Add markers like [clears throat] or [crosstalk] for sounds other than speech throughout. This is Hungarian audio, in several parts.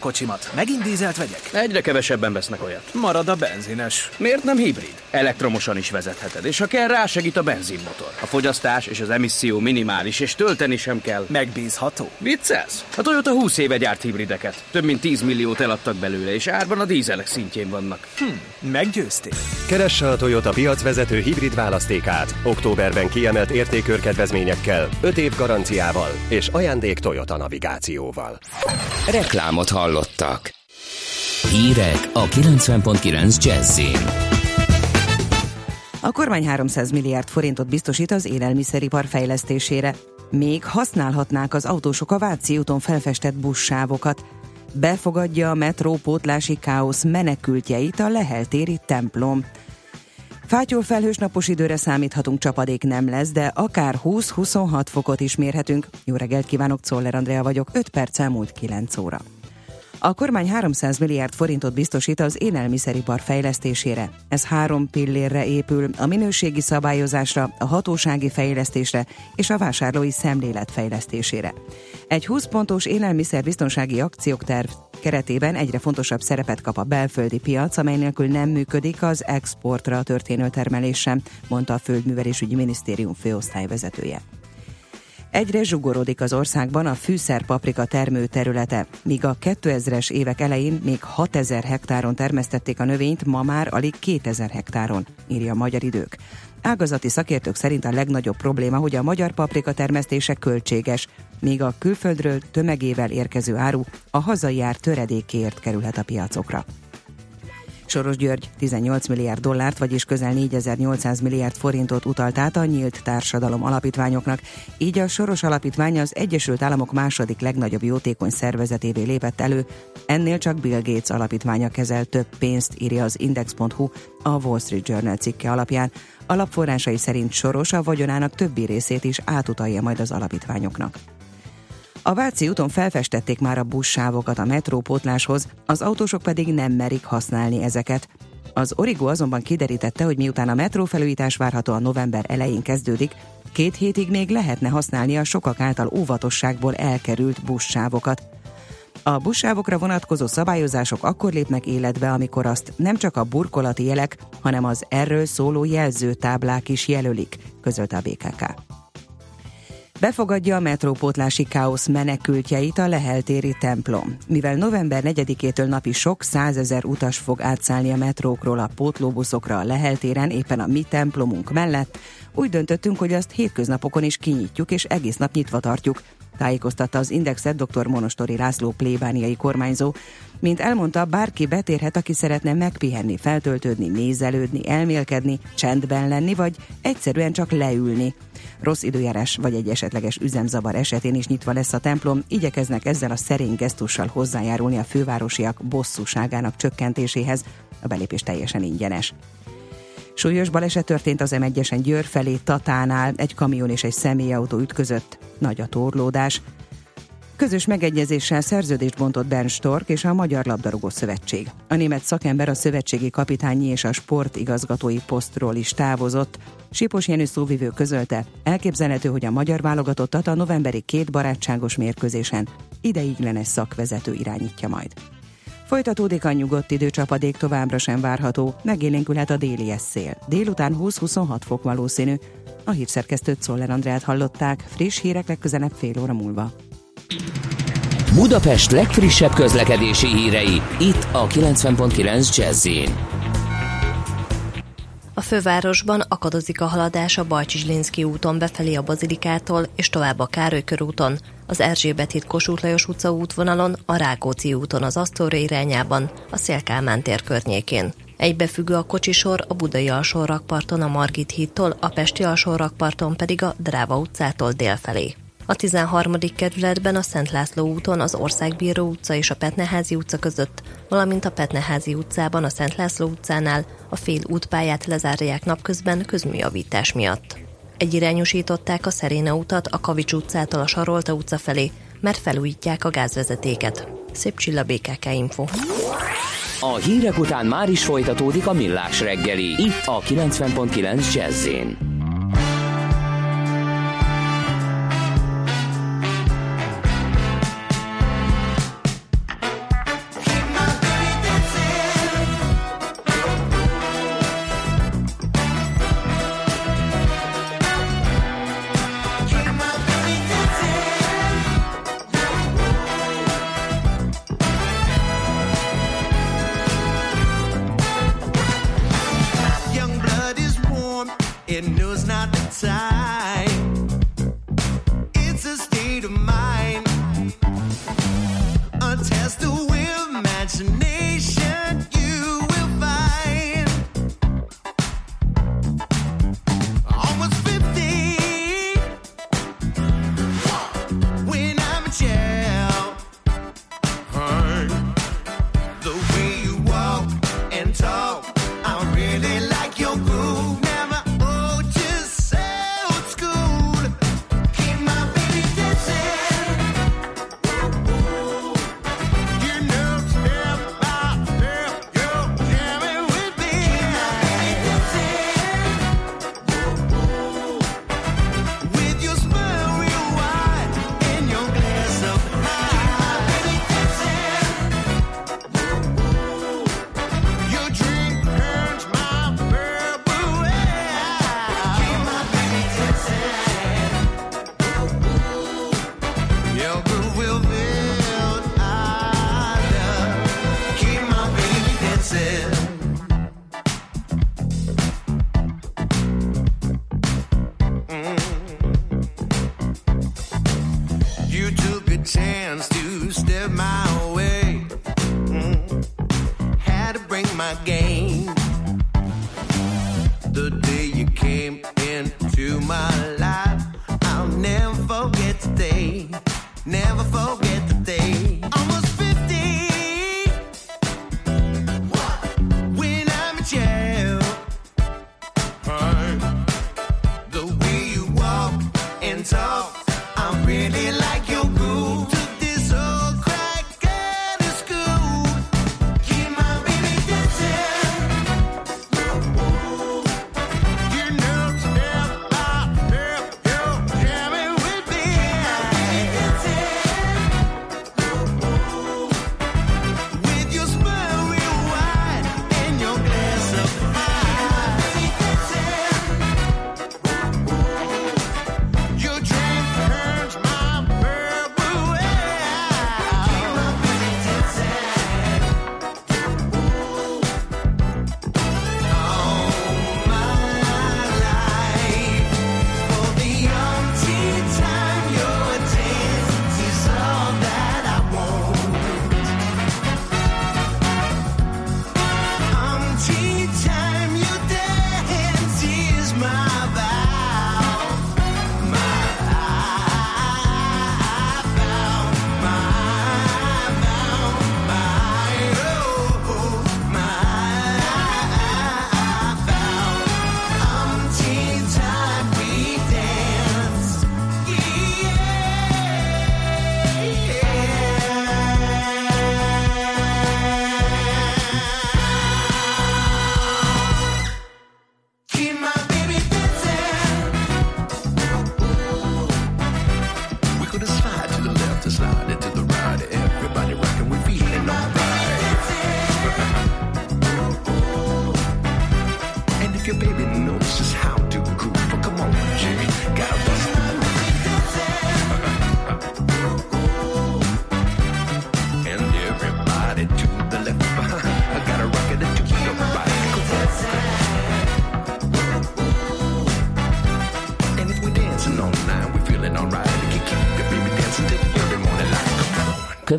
kocsimat. Megint dízelt vegyek? Egyre kevesebben vesznek olyat. Marad a benzines. Miért nem hibrid? Elektromosan is vezetheted, és ha kell, rásegít a benzinmotor. A fogyasztás és az emisszió minimális, és tölteni sem kell. Megbízható. Viccelsz? A Toyota 20 éve gyárt hibrideket. Több mint 10 milliót eladtak belőle, és árban a dízelek szintjén vannak. Hm, meggyőztél. Keresse a Toyota piacvezető hibrid választékát. Októberben kiemelt értékörkedvezményekkel, 5 év garanciával és ajándék Toyota navigációval. Reklámot hallottak. Hírek a 90.9 Jazzin. A kormány 300 milliárd forintot biztosít az élelmiszeripar fejlesztésére. Még használhatnák az autósok a Váci úton felfestett buszsávokat. Befogadja a metró pótlási káosz menekültjeit a leheltéri templom. Fátyol felhős napos időre számíthatunk, csapadék nem lesz, de akár 20-26 fokot is mérhetünk. Jó reggelt kívánok, Czoller Andrea vagyok, 5 perc elmúlt 9 óra. A kormány 300 milliárd forintot biztosít az élelmiszeripar fejlesztésére. Ez három pillérre épül, a minőségi szabályozásra, a hatósági fejlesztésre és a vásárlói szemlélet fejlesztésére. Egy 20 pontos élelmiszerbiztonsági akciókterv keretében egyre fontosabb szerepet kap a belföldi piac, amely nélkül nem működik az exportra történő termelés sem, mondta a Földművelésügyi Minisztérium főosztályvezetője. Egyre zsugorodik az országban a fűszerpaprika termő területe. Míg a 2000-es évek elején még 6000 hektáron termesztették a növényt, ma már alig 2000 hektáron, írja a Magyar Idők. Ágazati szakértők szerint a legnagyobb probléma, hogy a magyar paprika termesztése költséges, míg a külföldről tömegével érkező áru a hazai ár töredékéért kerülhet a piacokra. Soros György 18 milliárd dollárt, vagyis közel 4800 milliárd forintot utalt át a nyílt társadalom alapítványoknak. Így a Soros Alapítvány az Egyesült Államok második legnagyobb jótékony szervezetévé lépett elő, ennél csak Bill Gates alapítványa kezel több pénzt, írja az Index.hu a Wall Street Journal cikke alapján. Alapforrásai szerint Soros a vagyonának többi részét is átutalja majd az alapítványoknak. A Váci úton felfestették már a buszsávokat a metrópótláshoz, az autósok pedig nem merik használni ezeket. Az Origo azonban kiderítette, hogy miután a metrófelújítás várhatóan november elején kezdődik, két hétig még lehetne használni a sokak által óvatosságból elkerült buszsávokat. A buszsávokra vonatkozó szabályozások akkor lépnek életbe, amikor azt nem csak a burkolati jelek, hanem az erről szóló jelzőtáblák is jelölik, közölte a BKK. Befogadja a metrópótlási káosz menekültjeit a Leheltéri templom. Mivel november 4-től napi sok százezer utas fog átszállni a metrókról a pótlóbuszokra a Leheltéren éppen a mi templomunk mellett, úgy döntöttünk, hogy azt hétköznapokon is kinyitjuk és egész nap nyitva tartjuk, tájékoztatta az Indexet dr. Monostori László plébániai kormányzó. Mint elmondta, bárki betérhet, aki szeretne megpihenni, feltöltődni, nézelődni, elmélkedni, csendben lenni, vagy egyszerűen csak leülni. Rossz időjárás vagy egy esetleges üzemzavar esetén is nyitva lesz a templom, igyekeznek ezzel a szerény gesztussal hozzájárulni a fővárosiak bosszúságának csökkentéséhez. A belépés teljesen ingyenes. Súlyos baleset történt az M1-esen Győr felé Tatánál, egy kamion és egy személyautó ütközött. Nagy a torlódás. Közös megegyezéssel szerződést bontott Bern Stork és a Magyar Labdarúgó Szövetség. A német szakember a szövetségi kapitányi és a sportigazgatói posztról is távozott. Sipos Jenő szóvivő közölte, elképzelhető, hogy a magyar válogatottat a novemberi két barátságos mérkőzésen ideiglenes szakvezető irányítja majd. Folytatódik a nyugodt időcsapadék, továbbra sem várható, megélénkülhet a déli szél. Délután 20-26 fok valószínű. A hírszerkesztőt Szoller Andrát hallották, friss hírek legközelebb fél óra múlva. Budapest legfrissebb közlekedési hírei, itt a 90.9 jazz a fővárosban akadozik a haladás a Bajcsi úton befelé a Bazilikától és tovább a Károly körúton, az Erzsébet híd Kossuth Lajos utca útvonalon, a Rákóczi úton az Asztóra irányában, a Szélkálmán tér környékén. Egybefüggő a kocsisor a Budai alsórakparton a Margit hídtól, a Pesti alsórakparton pedig a Dráva utcától délfelé. A 13. kerületben a Szent László úton az Országbíró utca és a Petneházi utca között, valamint a Petneházi utcában a Szent László utcánál a fél útpályát lezárják napközben közműjavítás miatt. Egyirányosították a Szeréna utat a Kavics utcától a Sarolta utca felé, mert felújítják a gázvezetéket. Szép csilla BKK Info. A hírek után már is folytatódik a millás reggeli, itt a 90.9 jazz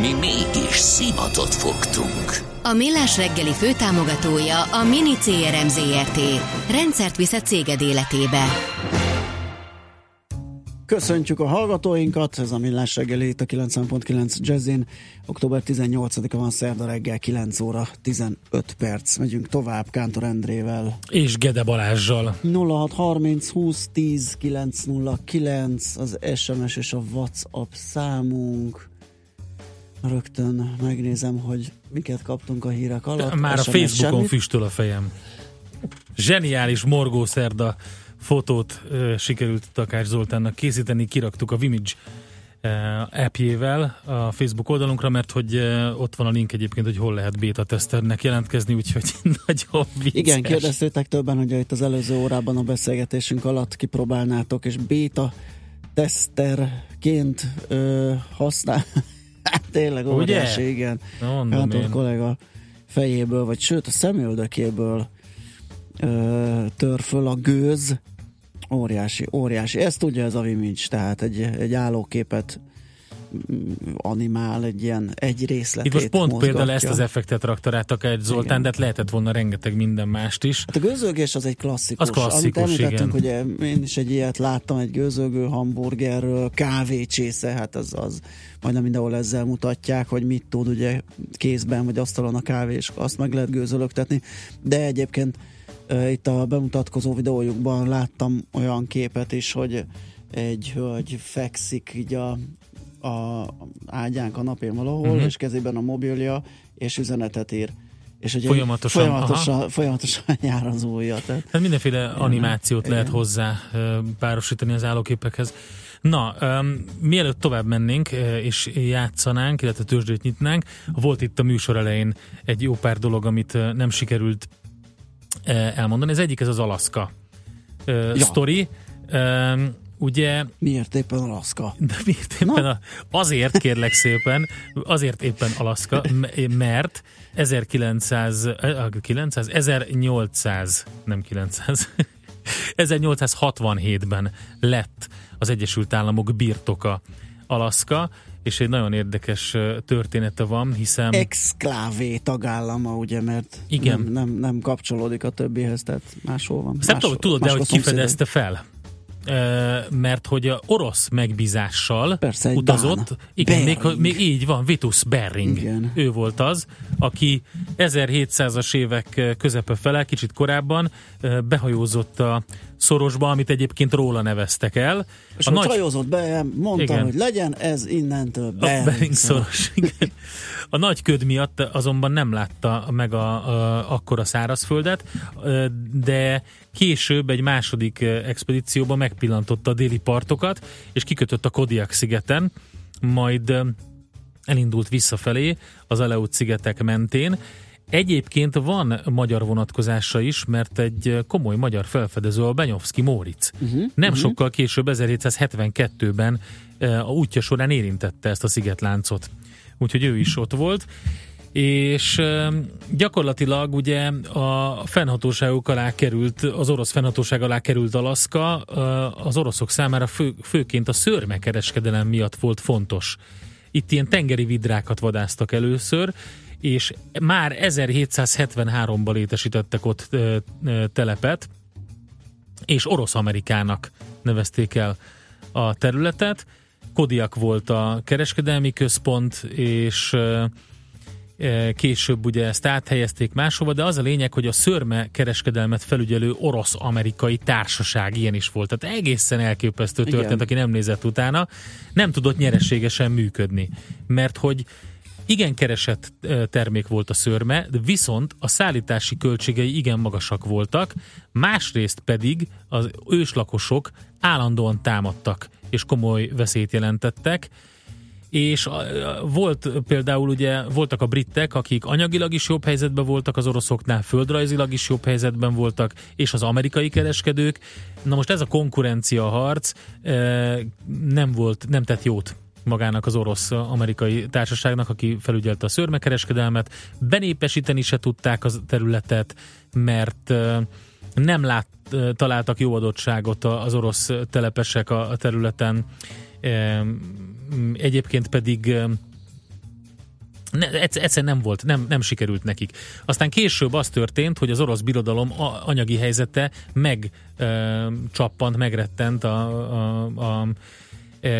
mi mégis szimatot fogtunk. A Millás reggeli főtámogatója a Mini CRM Zrt. Rendszert visz a céged életébe. Köszöntjük a hallgatóinkat, ez a Millás reggeli itt a 90.9 Jazzin. Október 18-a van szerda reggel, 9 óra 15 perc. Megyünk tovább Kántor Endrével. És Gede Balázsjal. 0630 20 10 909 az SMS és a WhatsApp számunk. Rögtön megnézem, hogy miket kaptunk a hírek alatt. Már a Facebookon semmit. füstöl a fejem. Zseniális morgószerda fotót ö, sikerült Takás Zoltánnak készíteni, kiraktuk a Vimage appjével a Facebook oldalunkra, mert hogy ott van a link egyébként, hogy hol lehet beta testernek jelentkezni, úgyhogy [laughs] nagyon vicces. Igen, kérdeztétek többen, hogy itt az előző órában a beszélgetésünk alatt kipróbálnátok, és beta testerként ö, használ, Hát tényleg óriási, igen. Kántor én. kollega fejéből, vagy sőt a szemöldökéből ö, tör föl a gőz. Óriási, óriási. Ezt tudja ez a Vimage, tehát egy, egy állóképet animál, egy ilyen egy részletét Itt most pont mozgatja. például ezt az effektet rakta rátok egy Zoltán, Igen. de hát lehetett volna rengeteg minden mást is. Hát a gőzölgés az egy klasszikus. Az klasszikus, Amit említettünk, igen. ugye én is egy ilyet láttam, egy gőzölgő hamburgerről, kávécsésze, hát az, az majdnem mindenhol ezzel mutatják, hogy mit tud ugye kézben vagy asztalon a kávé, és azt meg lehet gőzölögtetni. De egyébként uh, itt a bemutatkozó videójukban láttam olyan képet is, hogy egy hölgy fekszik így a, a ágyán, kanapén valahol, uh-huh. és kezében a mobilja, és üzenetet ír. És hogy Folyamatosan, folyamatosan, folyamatosan [laughs] jár az ujja. Tehát Tehát mindenféle animációt lehet Igen. hozzá ö, párosítani az állóképekhez. Na, um, mielőtt tovább mennénk és játszanánk, illetve tőzsdét nyitnánk, volt itt a műsor elején egy jó pár dolog, amit nem sikerült elmondani. Az egyik ez az Alaszka Ja. ja. sztori. Um, ugye miért éppen Alaszka? de miért éppen a, azért kérlek szépen, azért éppen Alaszka, mert 1900, eh, 900, 1800, nem 900, 1867-ben [laughs] lett az Egyesült Államok birtoka Alaszka, és egy nagyon érdekes ö, története van, hiszen Exklávé tagállama, ugye, mert Igen. Nem, nem, nem kapcsolódik a többihez, tehát máshol van. Ezt nem tudom, tudod, de hogy kifedezte fel? Mert hogy a orosz megbízással Persze, utazott, Dán. igen, még, még így van, Vitus Bering. Igen. Ő volt az, aki 1700-as évek közepe fele, kicsit korábban behajózott a szorosba, amit egyébként róla neveztek el. És a nagy, hajózott be, mondta, Igen. hogy legyen ez innentől Bering. Bering szoros. [laughs] igen. A nagy köd miatt azonban nem látta meg a, a, akkora szárazföldet, de később egy második expedícióban megpillantotta a déli partokat, és kikötött a Kodiak szigeten, majd elindult visszafelé az Aleut szigetek mentén. Egyébként van magyar vonatkozása is, mert egy komoly magyar felfedező a Benyovszki Móricz. Uh-huh, Nem uh-huh. sokkal később, 1772-ben ö, a útja során érintette ezt a szigetláncot. Úgyhogy ő is ott volt és gyakorlatilag ugye a fennhatóságok alá került, az orosz fennhatóság alá került Alaszka, az oroszok számára fő, főként a szörmekereskedelem miatt volt fontos. Itt ilyen tengeri vidrákat vadáztak először, és már 1773-ban létesítettek ott ö, ö, telepet, és Orosz-Amerikának nevezték el a területet. Kodiak volt a kereskedelmi központ, és ö, később ugye ezt áthelyezték máshova, de az a lényeg, hogy a szörme kereskedelmet felügyelő orosz-amerikai társaság ilyen is volt. Tehát egészen elképesztő Igen. történet, aki nem nézett utána, nem tudott nyereségesen működni. Mert hogy igen keresett termék volt a szörme, de viszont a szállítási költségei igen magasak voltak, másrészt pedig az őslakosok állandóan támadtak, és komoly veszélyt jelentettek, és volt például ugye, voltak a britek, akik anyagilag is jobb helyzetben voltak az oroszoknál, földrajzilag is jobb helyzetben voltak, és az amerikai kereskedők. Na most ez a konkurencia harc nem volt, nem tett jót magának az orosz-amerikai társaságnak, aki felügyelte a szörmekereskedelmet. Benépesíteni se tudták az területet, mert nem lát, találtak jó adottságot az orosz telepesek a, területen. Egyébként pedig ne, egyszer, egyszer nem volt, nem, nem sikerült nekik. Aztán később az történt, hogy az orosz birodalom anyagi helyzete megcsappant, megrettent a, a, a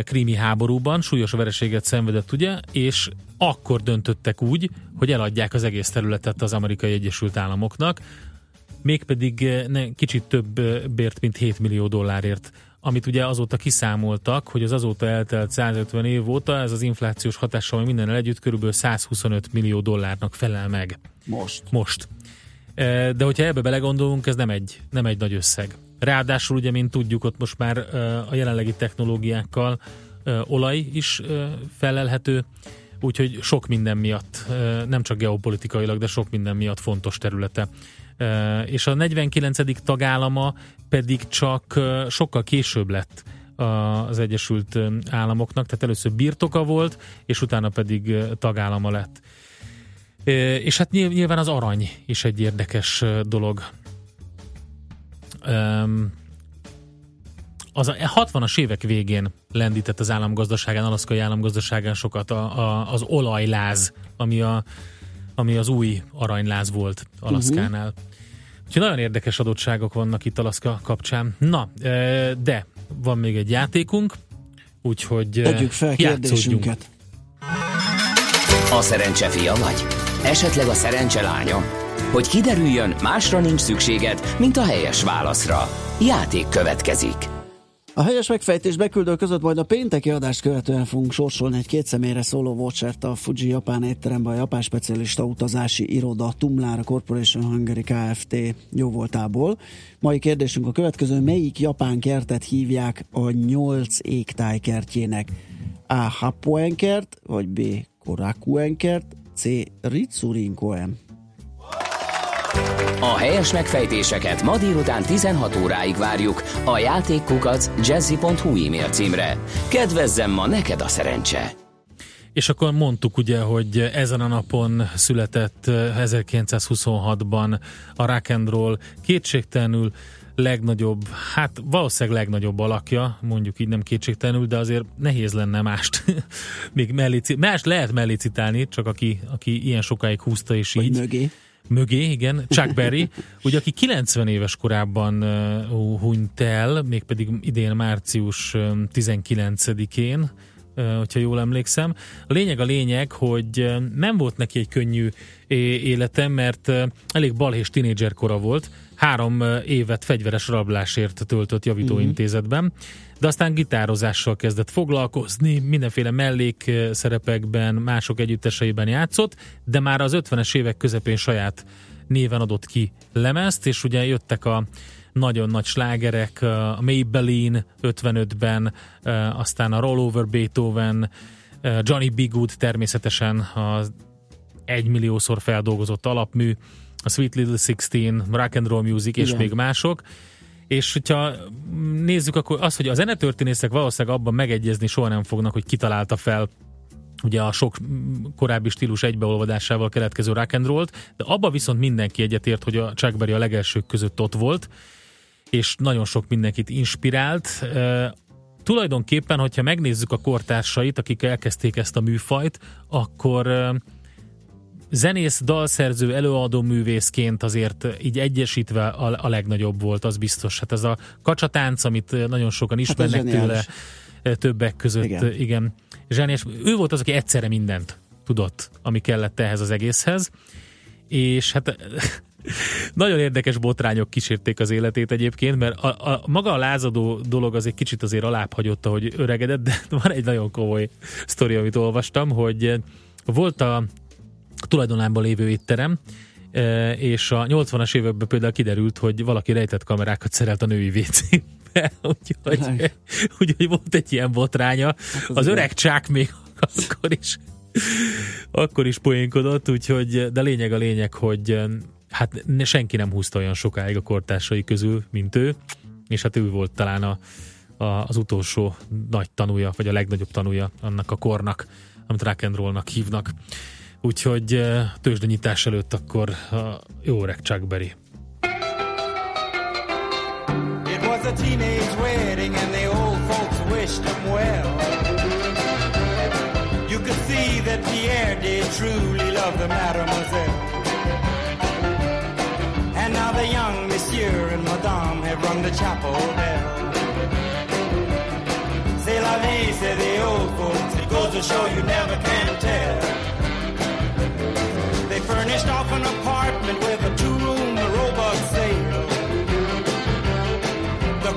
krími háborúban, súlyos vereséget szenvedett, ugye, és akkor döntöttek úgy, hogy eladják az egész területet az amerikai Egyesült Államoknak, mégpedig eh, ne, kicsit több eh, bért, mint 7 millió dollárért, amit ugye azóta kiszámoltak, hogy az azóta eltelt 150 év óta ez az inflációs hatással mindennel együtt körülbelül 125 millió dollárnak felel meg. Most. Most. De hogyha ebbe belegondolunk, ez nem egy, nem egy nagy összeg. Ráadásul ugye, mint tudjuk, ott most már a jelenlegi technológiákkal olaj is felelhető, úgyhogy sok minden miatt, nem csak geopolitikailag, de sok minden miatt fontos területe. És a 49. tagállama pedig csak sokkal később lett az Egyesült Államoknak, tehát először birtoka volt, és utána pedig tagállama lett. És hát nyilv- nyilván az arany is egy érdekes dolog. Az a 60-as évek végén lendített az államgazdaságán, alaszkai államgazdaságán sokat a, a, az olajláz, ami, a, ami az új aranyláz volt Alaszkánál. Uh-huh. Úgyhogy nagyon érdekes adottságok vannak itt Alaszka kapcsán. Na, de van még egy játékunk, úgyhogy Tegyük fel kérdésünket. A szerencse fia vagy? Esetleg a szerencse lánya? Hogy kiderüljön, másra nincs szükséged, mint a helyes válaszra. Játék következik. A helyes megfejtés beküldő között majd a pénteki adást követően fogunk sorsolni egy két személyre szóló vouchert a Fuji Japán étterembe a japán specialista utazási iroda Tumlára Corporation Hungary Kft. jóvoltából. Mai kérdésünk a következő, melyik japán kertet hívják a nyolc égtáj kertjének? A. Hapuen kert, vagy B. Korakuen kert, C. Ritsurinkoen. A helyes megfejtéseket ma délután 16 óráig várjuk a játékkukac jazzy.hu e-mail címre. Kedvezzem ma neked a szerencse! És akkor mondtuk ugye, hogy ezen a napon született eh, 1926-ban a rock and roll kétségtelenül legnagyobb, hát valószínűleg legnagyobb alakja, mondjuk így nem kétségtelenül, de azért nehéz lenne mást [laughs] még mellé, más lehet mellé citálni, csak aki, aki ilyen sokáig húzta és Vagy így. mögé. Mögé, igen. Chuck Berry, ugye aki 90 éves korában uh, hunyt el, mégpedig idén március uh, 19-én, uh, hogyha jól emlékszem. A lényeg a lényeg, hogy nem volt neki egy könnyű élete, mert elég balhés tinédzser kora volt, három évet fegyveres rablásért töltött javítóintézetben, de aztán gitározással kezdett foglalkozni, mindenféle mellék szerepekben, mások együtteseiben játszott, de már az 50-es évek közepén saját néven adott ki lemezt, és ugye jöttek a nagyon nagy slágerek, a Maybelline 55-ben, eh, aztán a Roll Over Beethoven, eh, Johnny B. Good természetesen az egymilliószor feldolgozott alapmű, a Sweet Little Sixteen, Rock and Roll Music és Igen. még mások. És hogyha nézzük, akkor az, hogy a zenetörténészek valószínűleg abban megegyezni soha nem fognak, hogy kitalálta fel ugye a sok mm, korábbi stílus egybeolvadásával keletkező rock and roll-t, de abban viszont mindenki egyetért, hogy a Chuck Berry a legelsők között ott volt, és nagyon sok mindenkit inspirált. Uh, tulajdonképpen, hogyha megnézzük a kortársait, akik elkezdték ezt a műfajt, akkor zenész, dalszerző, előadó művészként azért így egyesítve a, a legnagyobb volt, az biztos. Hát ez a kacsatánc, amit nagyon sokan ismernek tőle, zseniális. eh, többek között, Igen. igen. Zseniás. Ő volt az, aki egyszerre mindent tudott, ami kellett ehhez az egészhez, és hát [laughs] nagyon érdekes botrányok kísérték az életét egyébként, mert a, a, maga a lázadó dolog az egy kicsit azért alább hagyott, hogy öregedett, de [laughs] van egy nagyon komoly sztori, amit olvastam, hogy volt a tulajdonában lévő étterem, e, és a 80-as években például kiderült, hogy valaki rejtett kamerákat szerelt a női WC-be, [laughs] úgyhogy, [laughs] úgyhogy volt egy ilyen botránya. az Az igen. öreg csák még [laughs] akkor is akkor is poénkodott, úgyhogy, de lényeg a lényeg, hogy hát ne- senki nem húzta olyan sokáig a kortársai közül, mint ő, és hát ő volt talán a, a, az utolsó nagy tanúja, vagy a legnagyobb tanúja annak a kornak, amit rock hívnak. Úgyhogy eh, tőzsdenyítás előtt akkor a jó öreg Chuck Berry. It was a teenage wedding and the old folks wished him well. You could see that Pierre did truly love the mademoiselle. And now the young monsieur and madame have rung the chapel bell. C'est la vie, say the old folks. It goes to show you never can tell. An apartment with a two-room robot sale. The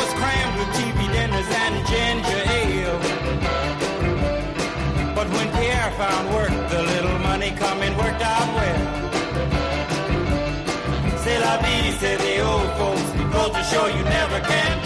was crammed with TV dinners and ginger ale. But when Pierre found work, the little money coming worked out well. C'est la vie, the old folks. To show you never can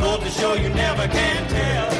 Goes to show you never can tell.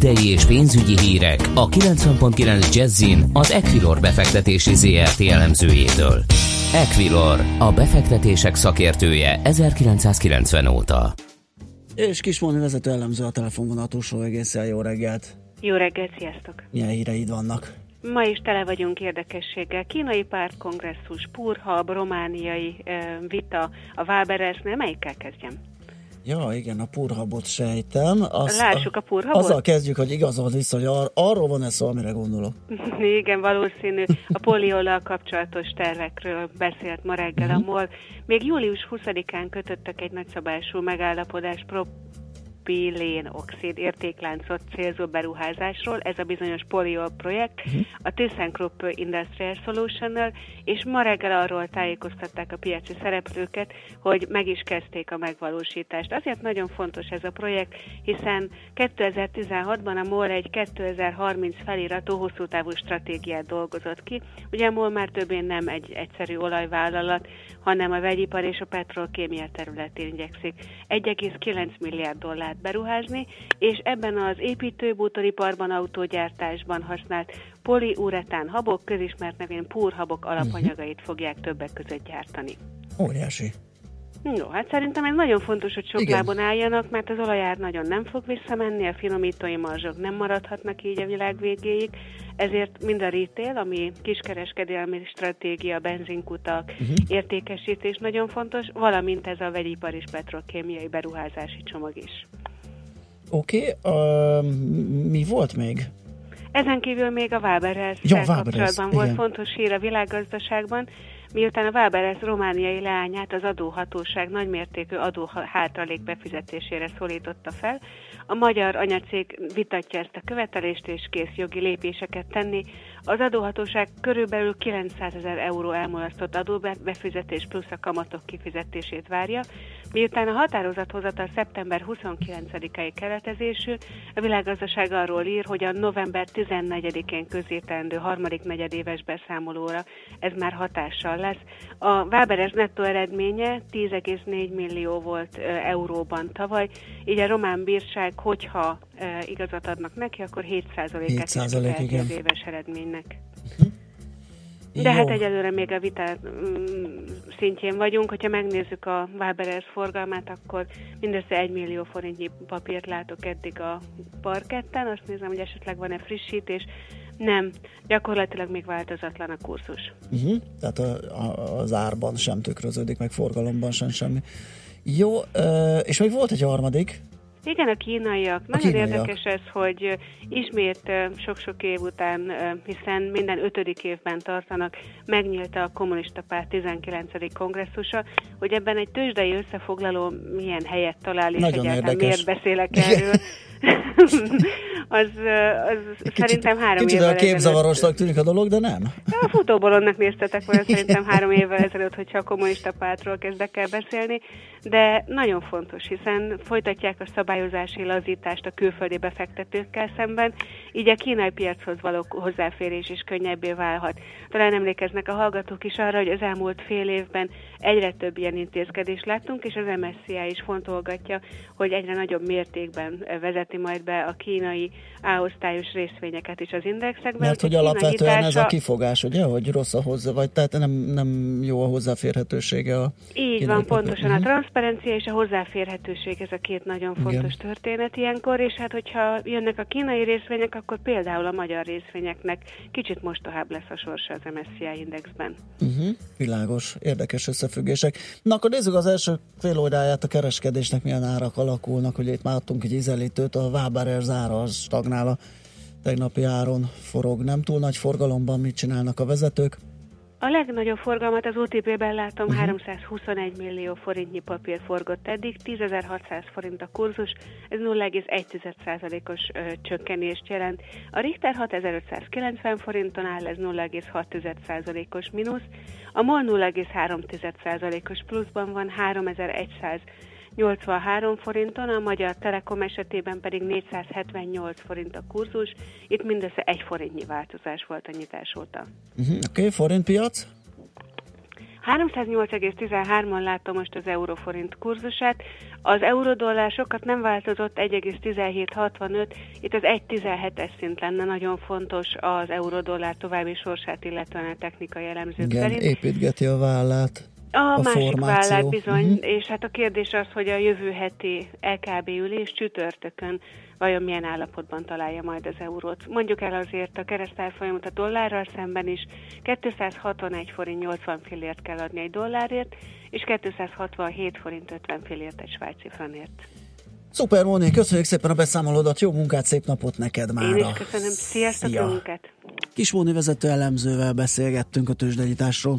Tőzsdei és pénzügyi hírek a 90.9 Jazzin az Equilor befektetési ZRT elemzőjétől. Equilor, a befektetések szakértője 1990 óta. És Kismoni vezető elemző a telefonvonal túlsó egészen jó reggelt. Jó reggelt, sziasztok! Milyen híreid vannak? Ma is tele vagyunk érdekességgel. Kínai pártkongresszus, Purhab, romániai ö, vita, a Váberesnél. Melyikkel kezdjem? Ja, igen, a purhabot sejtem. Azt, Lássuk a purhabot? Azzal kezdjük, hogy igazolod vissza, hogy ar- arról van ez szó, amire gondolok. [laughs] Igen, valószínű. A poliollal kapcsolatos tervekről beszélt ma reggel Mhm. a MOL. Még július 20-án kötöttek egy nagyszabású megállapodást propilén oxid értékláncot célzó beruházásról, ez a bizonyos Poliol projekt, Mhm. a ThyssenKrupp Industrial solution és ma reggel arról tájékoztatták a piaci szereplőket, hogy meg is kezdték a megvalósítást. Azért nagyon fontos ez a projekt, hiszen 2016-ban a MOL egy 2030 feliratú hosszú távú stratégiát dolgozott ki. Ugye a MOL már többé nem egy egyszerű olajvállalat, hanem a vegyipar és a petrolkémia területén igyekszik 1,9 milliárd dollárt beruházni, és ebben az építőbútoriparban, autógyártásban használt poliuretán habok, közismert nevén púrhabok alapanyagait fogják többek között gyártani. Óriási. Jó, hát szerintem ez nagyon fontos, hogy sok Igen. lábon álljanak, mert az olajár nagyon nem fog visszamenni, a finomítói marzsok nem maradhatnak így a világ végéig, ezért mind a retail, ami kiskereskedelmi stratégia, benzinkutak, uh-huh. értékesítés nagyon fontos, valamint ez a vegyipar és petrokémiai beruházási csomag is. Oké, okay, mi volt még? Ezen kívül még a Waberers Ja, kapcsolatban volt igen. fontos hír a világgazdaságban, miután a Waberers romániai leányát az adóhatóság nagymértékű adó hátralék befizetésére szólította fel. A magyar anyacég vitatja ezt a követelést és kész jogi lépéseket tenni. Az adóhatóság körülbelül 900 ezer euró elmulasztott adóbefizetés plusz a kamatok kifizetését várja. Miután a határozathozatal szeptember 29-i keretezésű, a világgazdaság arról ír, hogy a november 14-én közétendő harmadik negyedéves beszámolóra ez már hatással lesz. A Váberes nettó eredménye 10,4 millió volt euróban tavaly, így a román bírság, hogyha igazat adnak neki, akkor 7%-át is 7%, kifejezi igen. éves eredménynek. Jó. De hát egyelőre még a vita mm, szintjén vagyunk, hogyha megnézzük a Waberers forgalmát, akkor mindössze 1 millió forintnyi papírt látok eddig a parketten, azt nézem, hogy esetleg van-e frissítés. Nem, gyakorlatilag még változatlan a kurzus. Uh-huh. Tehát a, a, az árban sem tükröződik, meg forgalomban sem semmi. Jó, és még volt egy harmadik. Igen, a kínaiak. Nagyon kínaiak. érdekes ez, hogy ismét sok-sok év után, hiszen minden ötödik évben tartanak, megnyílt a kommunista párt 19. kongresszusa, hogy ebben egy tőzsdei összefoglaló milyen helyet talál, és Nagyon egyáltalán érdekes. miért beszélek erről. [laughs] [laughs] az, az szerintem három Kicsit évvel a képzavarosnak tűnik a dolog, de nem. A futóbolonnak néztetek volna [laughs] szerintem három évvel ezelőtt, hogyha a kommunista pártról kezdek el beszélni, de nagyon fontos, hiszen folytatják a szabályozási lazítást a külföldi befektetőkkel szemben, így a kínai piachoz való hozzáférés is könnyebbé válhat. Talán emlékeznek a hallgatók is arra, hogy az elmúlt fél évben egyre több ilyen intézkedést láttunk, és az MSCI is fontolgatja, hogy egyre nagyobb mértékben vezeti majd be a kínai A-osztályos részvényeket is az indexekben. Mert hogy alapvetően ez nyitása- a kifogás, ugye, hogy rossz a hozzá, vagy tehát nem, nem jó a hozzáférhetősége a Így van, pontosan a Mhm. transzparencia és a hozzáférhetőség, ez a két nagyon fontos Igen. történet ilyenkor, és hát hogyha jönnek a kínai részvények, akkor például a magyar részvényeknek kicsit mostohább lesz a sorsa az MSCI indexben. Uh-huh, világos, érdekes összefüggések. Na akkor nézzük az első fél óráját a kereskedésnek, milyen árak alakulnak. Ugye itt már adtunk egy ízelítőt, a Waberer zára az stagnál a tegnapi áron forog. Nem túl nagy forgalomban mit csinálnak a vezetők? A legnagyobb forgalmat az OTP-ben látom, Mhm. 321 millió forintnyi papír forgott eddig, 10.600 forint a kurzus, ez 0,1%-os ö, csökkenést jelent. A Richter 6590 forinton áll, ez 0,6%-os mínusz, a MOL 0,3%-os pluszban van, 3100 83 forinton, a Magyar Telekom esetében pedig 478 forint a kurzus, itt mindössze egy forintnyi változás volt a nyitás óta. Uh-huh, Oké, okay, forintpiac? 308,13-on látom most az euróforint kurzusát. Az eurodollár sokat nem változott, 1,1765, itt az 1,17-es szint lenne nagyon fontos az eurodollár további sorsát, illetően a technikai elemzők Igen, szerint. építgeti a vállát. A, a másik formáció. vállát bizony, uh-huh. és hát a kérdés az, hogy a jövő heti LKB ülés csütörtökön vajon milyen állapotban találja majd az eurót. Mondjuk el azért a keresztárfolyamot a dollárral szemben is 261 forint 80 fillért kell adni egy dollárért, és 267 forint 50 fillért egy svájci frankért. Szuper, Móni, köszönjük szépen a beszámolódat, jó munkát, szép napot neked már. Én is köszönöm. Sziasztok, Szia. munkát! Kis Móni vezető elemzővel beszélgettünk a tőzsdenyításról.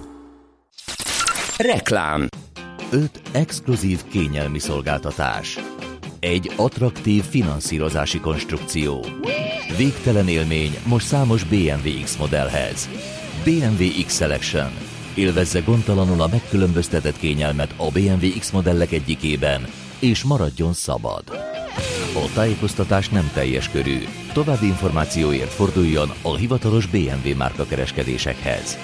Reklám 5 exkluzív kényelmi szolgáltatás. Egy attraktív finanszírozási konstrukció. Végtelen élmény most számos BMW X modellhez. BMW X Selection. Élvezze gondtalanul a megkülönböztetett kényelmet a BMW X modellek egyikében, és maradjon szabad. A tájékoztatás nem teljes körű. További információért forduljon a hivatalos BMW márka kereskedésekhez.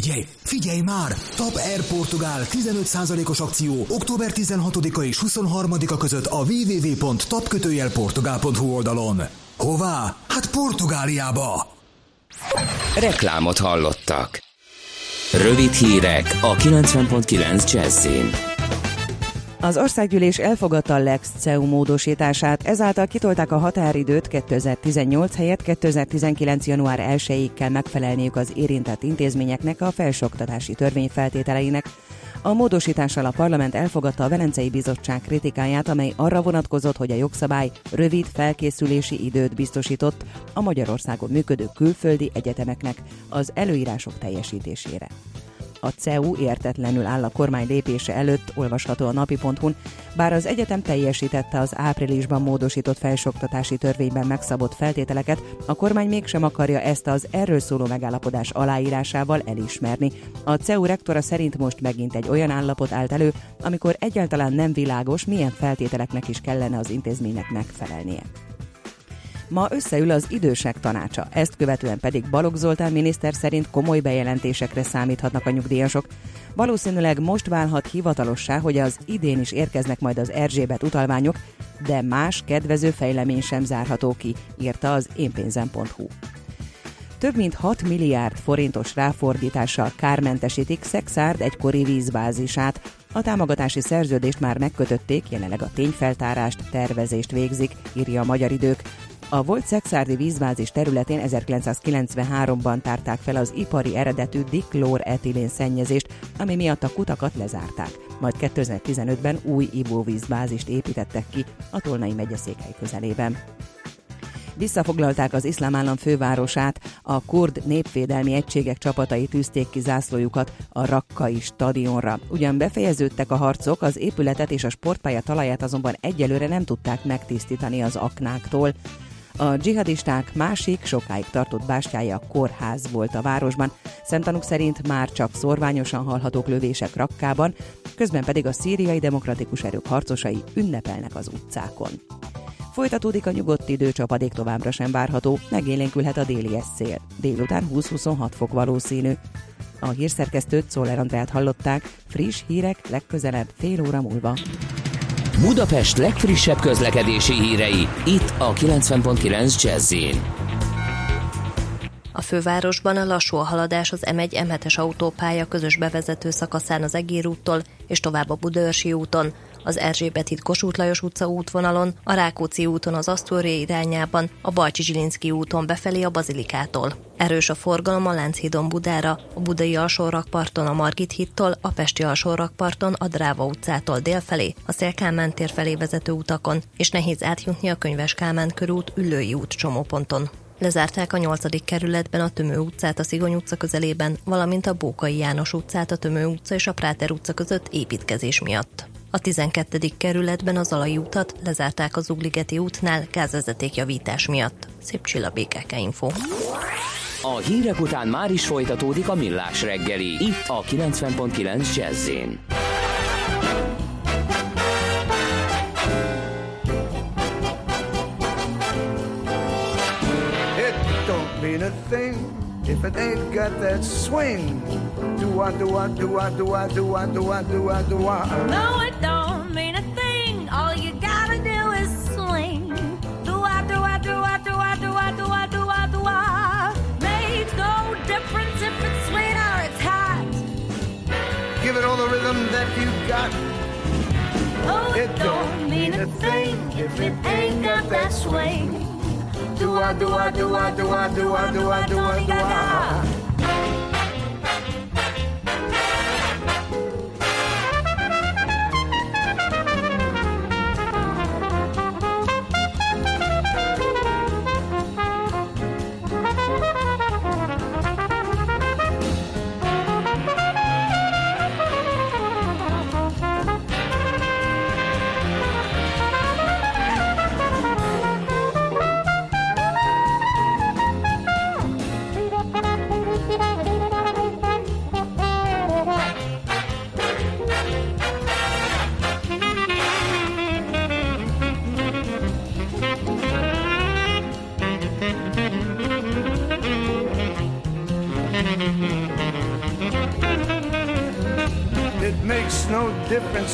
Figyelj, figyelj már! Top Air Portugál 15%-os akció október 16-a és 23-a között a www.tapkötőjelportugál.hu oldalon. Hová? Hát Portugáliába! Reklámot hallottak. Rövid hírek a 90.9 Jazzin. Az országgyűlés elfogadta a Lex CEU módosítását, ezáltal kitolták a határidőt 2018 helyett 2019. január 1-ig kell megfelelniük az érintett intézményeknek a felsőoktatási törvény feltételeinek. A módosítással a parlament elfogadta a Velencei Bizottság kritikáját, amely arra vonatkozott, hogy a jogszabály rövid felkészülési időt biztosított a Magyarországon működő külföldi egyetemeknek az előírások teljesítésére. A CEU értetlenül áll a kormány lépése előtt, olvasható a napi.hu-n, bár az egyetem teljesítette az áprilisban módosított felsőoktatási törvényben megszabott feltételeket, a kormány mégsem akarja ezt az erről szóló megállapodás aláírásával elismerni. A CEU rektora szerint most megint egy olyan állapot állt elő, amikor egyáltalán nem világos, milyen feltételeknek is kellene az intézménynek megfelelnie. Ma összeül az idősek tanácsa, ezt követően pedig Balogh Zoltán miniszter szerint komoly bejelentésekre számíthatnak a nyugdíjasok. Valószínűleg most válhat hivatalossá, hogy az idén is érkeznek majd az Erzsébet utalványok, de más kedvező fejlemény sem zárható ki, írta az énpénzem.hu. Több mint 6 milliárd forintos ráfordítással kármentesítik Szexárd egykori vízbázisát. A támogatási szerződést már megkötötték, jelenleg a tényfeltárást, tervezést végzik, írja a Magyar Idők. A volt szexárdi vízbázis területén 1993-ban tárták fel az ipari eredetű diklór etilén szennyezést, ami miatt a kutakat lezárták. Majd 2015-ben új ivóvízbázist építettek ki a Tolnai megyeszékhely közelében visszafoglalták az iszlám állam fővárosát, a kurd népvédelmi egységek csapatai tűzték ki zászlójukat a rakkai stadionra. Ugyan befejeződtek a harcok, az épületet és a sportpálya talaját azonban egyelőre nem tudták megtisztítani az aknáktól. A dzsihadisták másik, sokáig tartott bástyája a kórház volt a városban. Szemtanúk szerint már csak szorványosan hallhatók lövések rakkában, közben pedig a szíriai demokratikus erők harcosai ünnepelnek az utcákon. Folytatódik a nyugodt idő, csapadék továbbra sem várható, megélénkülhet a déli szél. Délután 20-26 fok valószínű. A hírszerkesztőt Szoller Andrát hallották, friss hírek legközelebb fél óra múlva. Budapest legfrissebb közlekedési hírei, itt a 90.9 jazz a fővárosban a lassú a haladás az M1 M7-es autópálya közös bevezető szakaszán az Egér úttól és tovább a Budaörsi úton, az Erzsébet híd Kossuth Lajos utca útvonalon, a Rákóczi úton az Asztória irányában, a Bajcsi Zsilinszki úton befelé a Bazilikától. Erős a forgalom a Lánchídon Budára, a Budai alsórakparton a Margit hídtól, a Pesti alsórakparton a Dráva utcától délfelé, a Szélkámán tér felé vezető utakon, és nehéz átjutni a Könyves Kálmán körút Üllői út csomóponton. Lezárták a 8. kerületben a Tömő utcát a Szigony utca közelében, valamint a Bókai János utcát a Tömő utca és a Práter utca között építkezés miatt. A 12. kerületben az Alai utat lezárták az Ugligeti útnál gázvezeték javítás miatt. Szép csilla BKK Info. A hírek után már is folytatódik a millás reggeli, itt a 90.9 jazz It don't mean a thing if it ain't got that swing. Do I do I do I do I do I do I do I do I? No, it don't mean a thing. All you gotta do is swing. Do I do I do I do I do I do I do I do I? Makes no difference if it's sweet or it's hot. Give it all the rhythm that you got. Oh, it don't mean a thing if it ain't got that swing. Do I do I do I do I do I do I do I.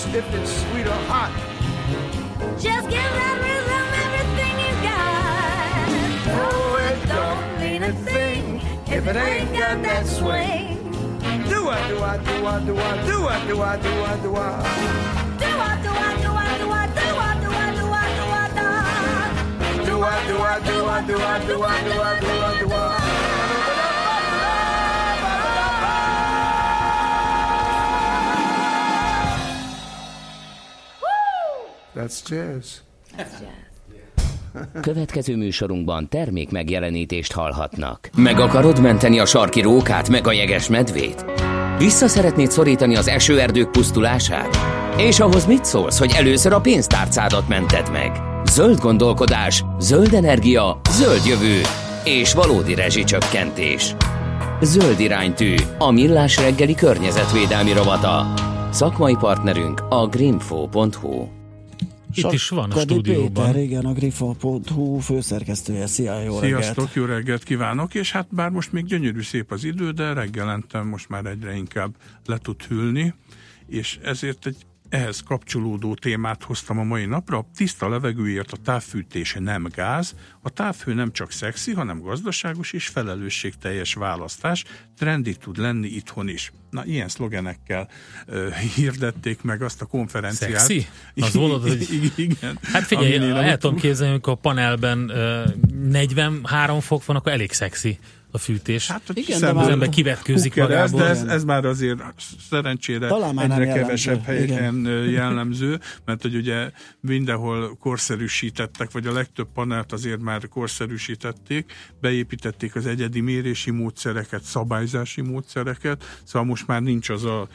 difference if it's sweet or hot. Just give that rhythm everything you got. Oh, it don't mean a thing if it ain't got that swing. Do what do I do what do I do what do I do what do I do what do I do what do I do what do I do what do I? Do what do I do what do I do what do I do what do I do what do I do what do I do what do I do what do I do what Do I do what do I do what do I do what do I do what do I do what do I do what do I do what do I? That's jazz. Következő műsorunkban termék megjelenítést hallhatnak. Meg akarod menteni a sarki rókát, meg a jeges medvét? Vissza szeretnéd szorítani az esőerdők pusztulását? És ahhoz mit szólsz, hogy először a pénztárcádat mented meg? Zöld gondolkodás, zöld energia, zöld jövő és valódi rezsicsökkentés. Zöld iránytű, a millás reggeli környezetvédelmi rovata. Szakmai partnerünk a greenfo.hu. Itt is van a stúdióban. Péter, igen, a grifa.hu főszerkesztője. Szia, jó reggelt! Sziasztok, jó reggelt kívánok, és hát bár most még gyönyörű szép az idő, de reggelentem most már egyre inkább le tud hűlni, és ezért egy ehhez kapcsolódó témát hoztam a mai napra. Tiszta levegőért a távfűtés nem gáz, a távhő nem csak szexi, hanem gazdaságos és felelősségteljes választás, trendi tud lenni itthon is. Na, ilyen szlogenekkel uh, hirdették meg azt a konferenciát. Szexi? Az volt, hogy... Igen. Hát figyelj, el tudom képzelni, amikor a panelben uh, 43 fok van, akkor elég szexi a fűtés. Hát, hogy igen, szemben az ember kivetkőzik magából. De ez, ez már azért szerencsére Talán már egyre jellemző, kevesebb helyen igen. jellemző, mert hogy ugye mindenhol korszerűsítettek, vagy a legtöbb panelt azért már korszerűsítették, beépítették az egyedi mérési módszereket, szabályzási módszereket, szóval most már nincs az a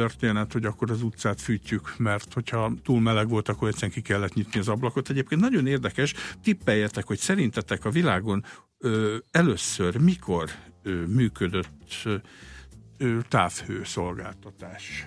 történet, hogy akkor az utcát fűtjük, mert hogyha túl meleg volt, akkor egyszerűen ki kellett nyitni az ablakot. Egyébként nagyon érdekes, tippeljetek, hogy szerintetek a világon ö, először mikor ö, működött ö, távhőszolgáltatás?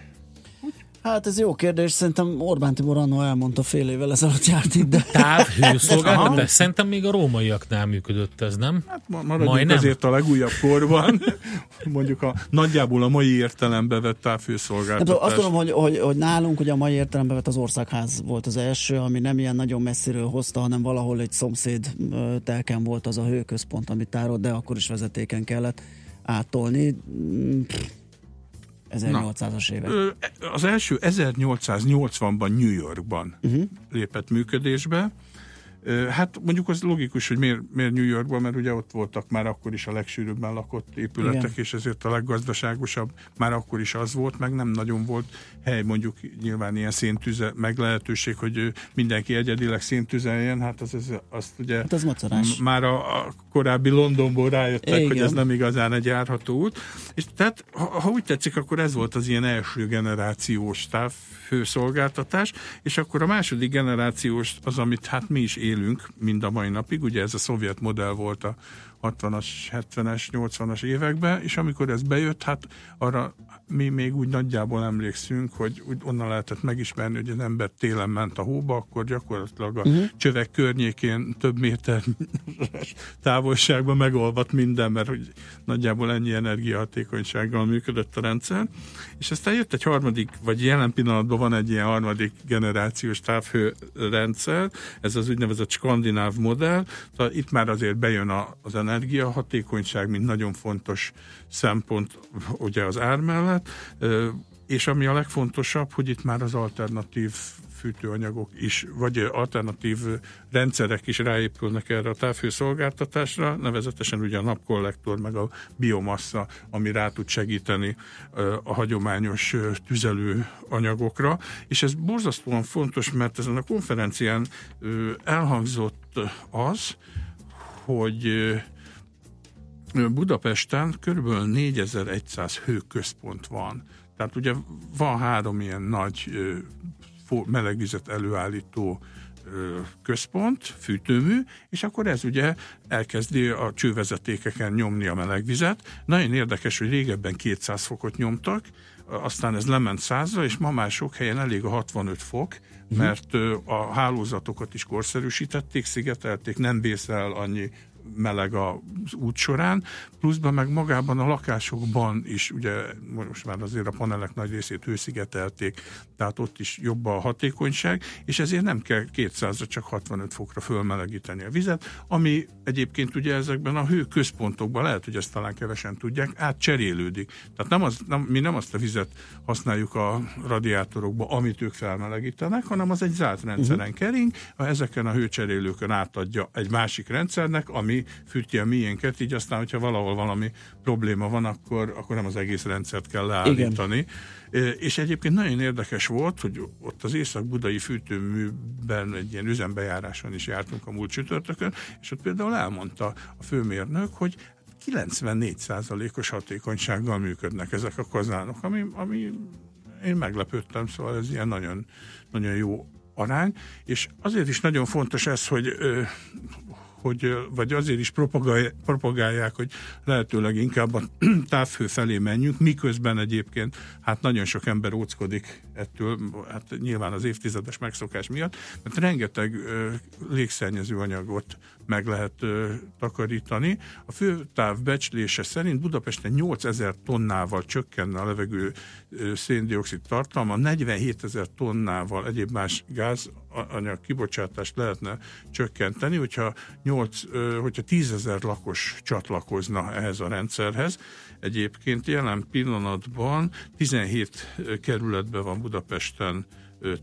Hát ez jó kérdés, szerintem Orbán Tibor annó elmondta fél évvel ezelőtt járt itt, de... Távhőszolgáltatás? Szerintem még a rómaiaknál működött ez, nem? Hát ma- maradjunk Majdnem. azért a legújabb korban, [laughs] mondjuk a nagyjából a mai értelembe vett Nem távhőszolgáltatás. tudom, azt tudom, hogy, hogy, hogy nálunk ugye a mai értelemben vett az országház volt az első, ami nem ilyen nagyon messziről hozta, hanem valahol egy szomszéd telken volt az a hőközpont, amit tárolt, de akkor is vezetéken kellett áttolni. Mm, pff, 1800-as évek. Az első 1880-ban New Yorkban Uh-huh. lépett működésbe. Hát mondjuk az logikus, hogy miért, miért New Yorkban, mert ugye ott voltak már akkor is a legsűrűbben lakott épületek, Igen. és ezért a leggazdaságosabb már akkor is az volt, meg nem nagyon volt hely, mondjuk nyilván ilyen széntüze, meg lehetőség, hogy mindenki egyedileg széntüzeljen, hát az, az, azt ugye Hát ez macerás. m- már a, a korábbi Londonból rájöttek, Igen. hogy ez nem igazán egy járható út. És tehát, ha, ha úgy tetszik, akkor ez volt az ilyen első generációs távhőszolgáltatás, és akkor a második generációs az, amit hát mi is élünk mind a mai napig, ugye ez a szovjet modell volt a 60-as, 70-es, 80-as években, és amikor ez bejött, hát arra mi még úgy nagyjából emlékszünk, hogy úgy onnan lehetett megismerni, hogy az ember télen ment a hóba, akkor gyakorlatilag a uh-huh. csövek környékén több méter [laughs] távolságban megolvadt minden, mert hogy nagyjából ennyi energiahatékonysággal működött a rendszer. És aztán jött egy harmadik, vagy jelen pillanatban van egy ilyen harmadik generációs távhőrendszer, ez az úgynevezett skandináv modell. Tehát itt már azért bejön az energiahatékonyság, mint nagyon fontos szempont ugye az ár mellett, és ami a legfontosabb, hogy itt már az alternatív fűtőanyagok is, vagy alternatív rendszerek is ráépülnek erre a távhőszolgáltatásra, nevezetesen ugye a napkollektor, meg a biomassa, ami rá tud segíteni a hagyományos tüzelő anyagokra, és ez borzasztóan fontos, mert ezen a konferencián elhangzott az, hogy Budapesten körülbelül 4100 hőközpont van. Tehát ugye van három ilyen nagy melegvizet előállító központ, fűtőmű, és akkor ez ugye elkezdi a csővezetékeken nyomni a melegvizet. Nagyon érdekes, hogy régebben 200 fokot nyomtak, aztán ez lement 100-ra, és ma már sok helyen elég a 65 fok, mert ö, a hálózatokat is korszerűsítették, szigetelték, nem vészel annyi meleg az út során, pluszban meg magában a lakásokban is, ugye most már azért a panelek nagy részét hőszigetelték, tehát ott is jobb a hatékonyság, és ezért nem kell 200-ra, csak 65 fokra fölmelegíteni a vizet, ami egyébként ugye ezekben a hő központokban, lehet, hogy ezt talán kevesen tudják, átcserélődik. Tehát nem az, nem, mi nem azt a vizet használjuk a radiátorokba, amit ők felmelegítenek, hanem az egy zárt rendszeren uh-huh. kering, ezeken a hőcserélőkön átadja egy másik rendszernek, ami fűti a miénket, így aztán, hogyha valahol valami probléma van, akkor, akkor nem az egész rendszert kell leállítani. Igen. És egyébként nagyon érdekes volt, hogy ott az Észak-Budai fűtőműben egy ilyen üzembejáráson is jártunk a múlt csütörtökön, és ott például elmondta a főmérnök, hogy 94%-os hatékonysággal működnek ezek a kazánok, ami, ami én meglepődtem, szóval ez ilyen nagyon, nagyon jó arány, és azért is nagyon fontos ez, hogy, hogy, vagy azért is propagálják, hogy lehetőleg inkább a [clears throat] távhő felé menjünk, miközben egyébként hát nagyon sok ember óckodik ettől, hát nyilván az évtizedes megszokás miatt, mert rengeteg ö, légszennyező anyagot meg lehet takarítani. A főtáv becslése szerint Budapesten 8000 tonnával csökkenne a levegő ö, széndiokszid tartalma, 47 ezer tonnával egyéb más gázanyag kibocsátást lehetne csökkenteni, hogyha, 8, ö, hogyha 10 ezer lakos csatlakozna ehhez a rendszerhez. Egyébként jelen pillanatban 17 kerületben van Budapesten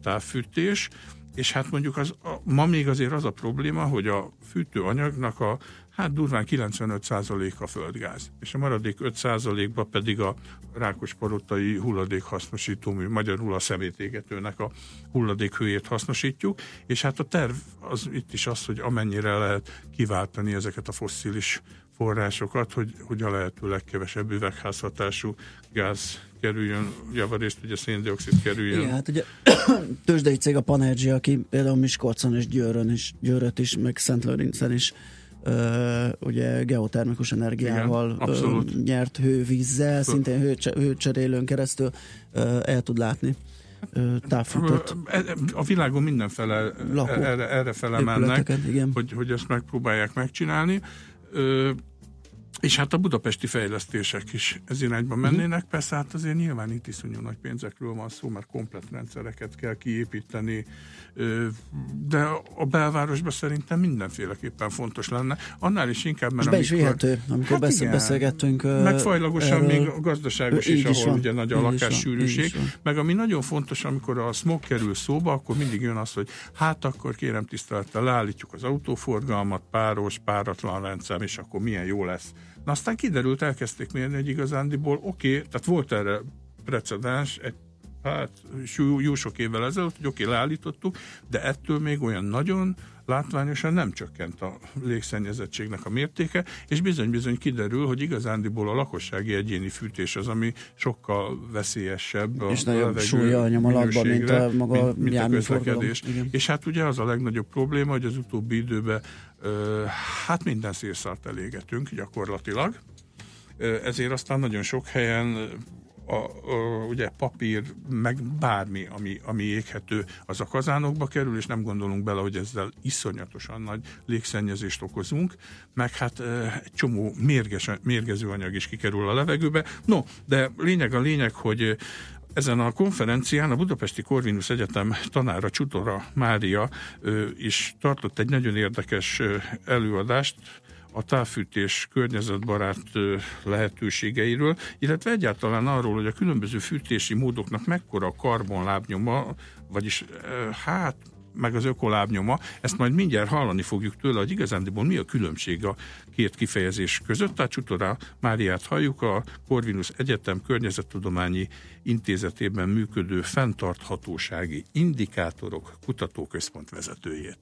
távfűtés, és hát mondjuk az, a, ma még azért az a probléma, hogy a fűtőanyagnak a hát durván 95%-a földgáz, és a maradék 5%-ba pedig a rákospalotai hulladékhasznosítómű, magyarul a szemétégetőnek a hulladékhőjét hasznosítjuk, és hát a terv az itt is az, hogy amennyire lehet kiváltani ezeket a fosszilis forrásokat, hogy, hogy a lehető legkevesebb üvegházhatású gáz kerüljön, javarészt ugye széndiokszid kerüljön. Igen, hát ugye [coughs] tőzsdei cég a Panergia, aki például Miskolcon és Győrön is, Győröt is, meg Szent Lőrincen is ugye geotermikus energiával Igen, abszolút. nyert hővízzel, szintén hőcse, hőcserélőn keresztül el tud látni ö, távfűtött A világon mindenfele Lakó erre, erre fele mennek, igen. hogy, hogy ezt megpróbálják megcsinálni. És hát a budapesti fejlesztések is ez irányba Mhm. mennének. Persze hát azért nyilván itt iszonyú nagy pénzekről van szó, mert komplet rendszereket kell kiépíteni, de a belvárosban szerintem mindenféleképpen fontos lenne. Annál is inkább, mert És be is amikor- vihető, amikor Hát beszél, igen. beszélgettünk. ö, Meg fajlagosan erről. még a gazdaságos is, ahol van, ugye nagy a lakássűrűség. Meg ami nagyon fontos, amikor a smog kerül szóba, akkor mindig jön az, hogy hát akkor kérem tisztelettel leállítjuk az autóforgalmat, páros, páratlan rendszer, és akkor milyen jó lesz. Na aztán kiderült, elkezdték mérni, hogy igazándiból oké, okay, tehát volt erre precedens, egy hát jó, jó sok évvel ezelőtt, hogy oké, okay, leállítottuk, de ettől még olyan nagyon látványosan nem csökkent a légszennyezettségnek a mértéke, és bizony-bizony kiderül, hogy igazándiból a lakossági egyéni fűtés az, ami sokkal veszélyesebb. a És nagyobb levegő súlya nyom alatban, mint a maga mint, mint a közlekedés. És hát ugye az a legnagyobb probléma, hogy az utóbbi időben hát minden szélszart elégetünk gyakorlatilag. Ezért aztán nagyon sok helyen a, a, ugye papír, meg bármi, ami, ami éghető, az a kazánokba kerül, és nem gondolunk bele, hogy ezzel iszonyatosan nagy légszennyezést okozunk, meg hát egy csomó mérges, mérgező anyag is kikerül a levegőbe. No, de lényeg a lényeg, hogy ezen a konferencián a Budapesti Corvinus Egyetem tanára Csutora Mária is tartott egy nagyon érdekes előadást, a távfűtés környezetbarát lehetőségeiről, illetve egyáltalán arról, hogy a különböző fűtési módoknak mekkora a karbonlábnyoma, vagyis hát meg az ökolábnyoma, ezt majd mindjárt hallani fogjuk tőle, hogy igazándiból mi a különbség a két kifejezés között. Tehát Csutorá Máriát halljuk, a Corvinus Egyetem Környezettudományi Intézetében működő fenntarthatósági indikátorok kutatóközpont vezetőjét.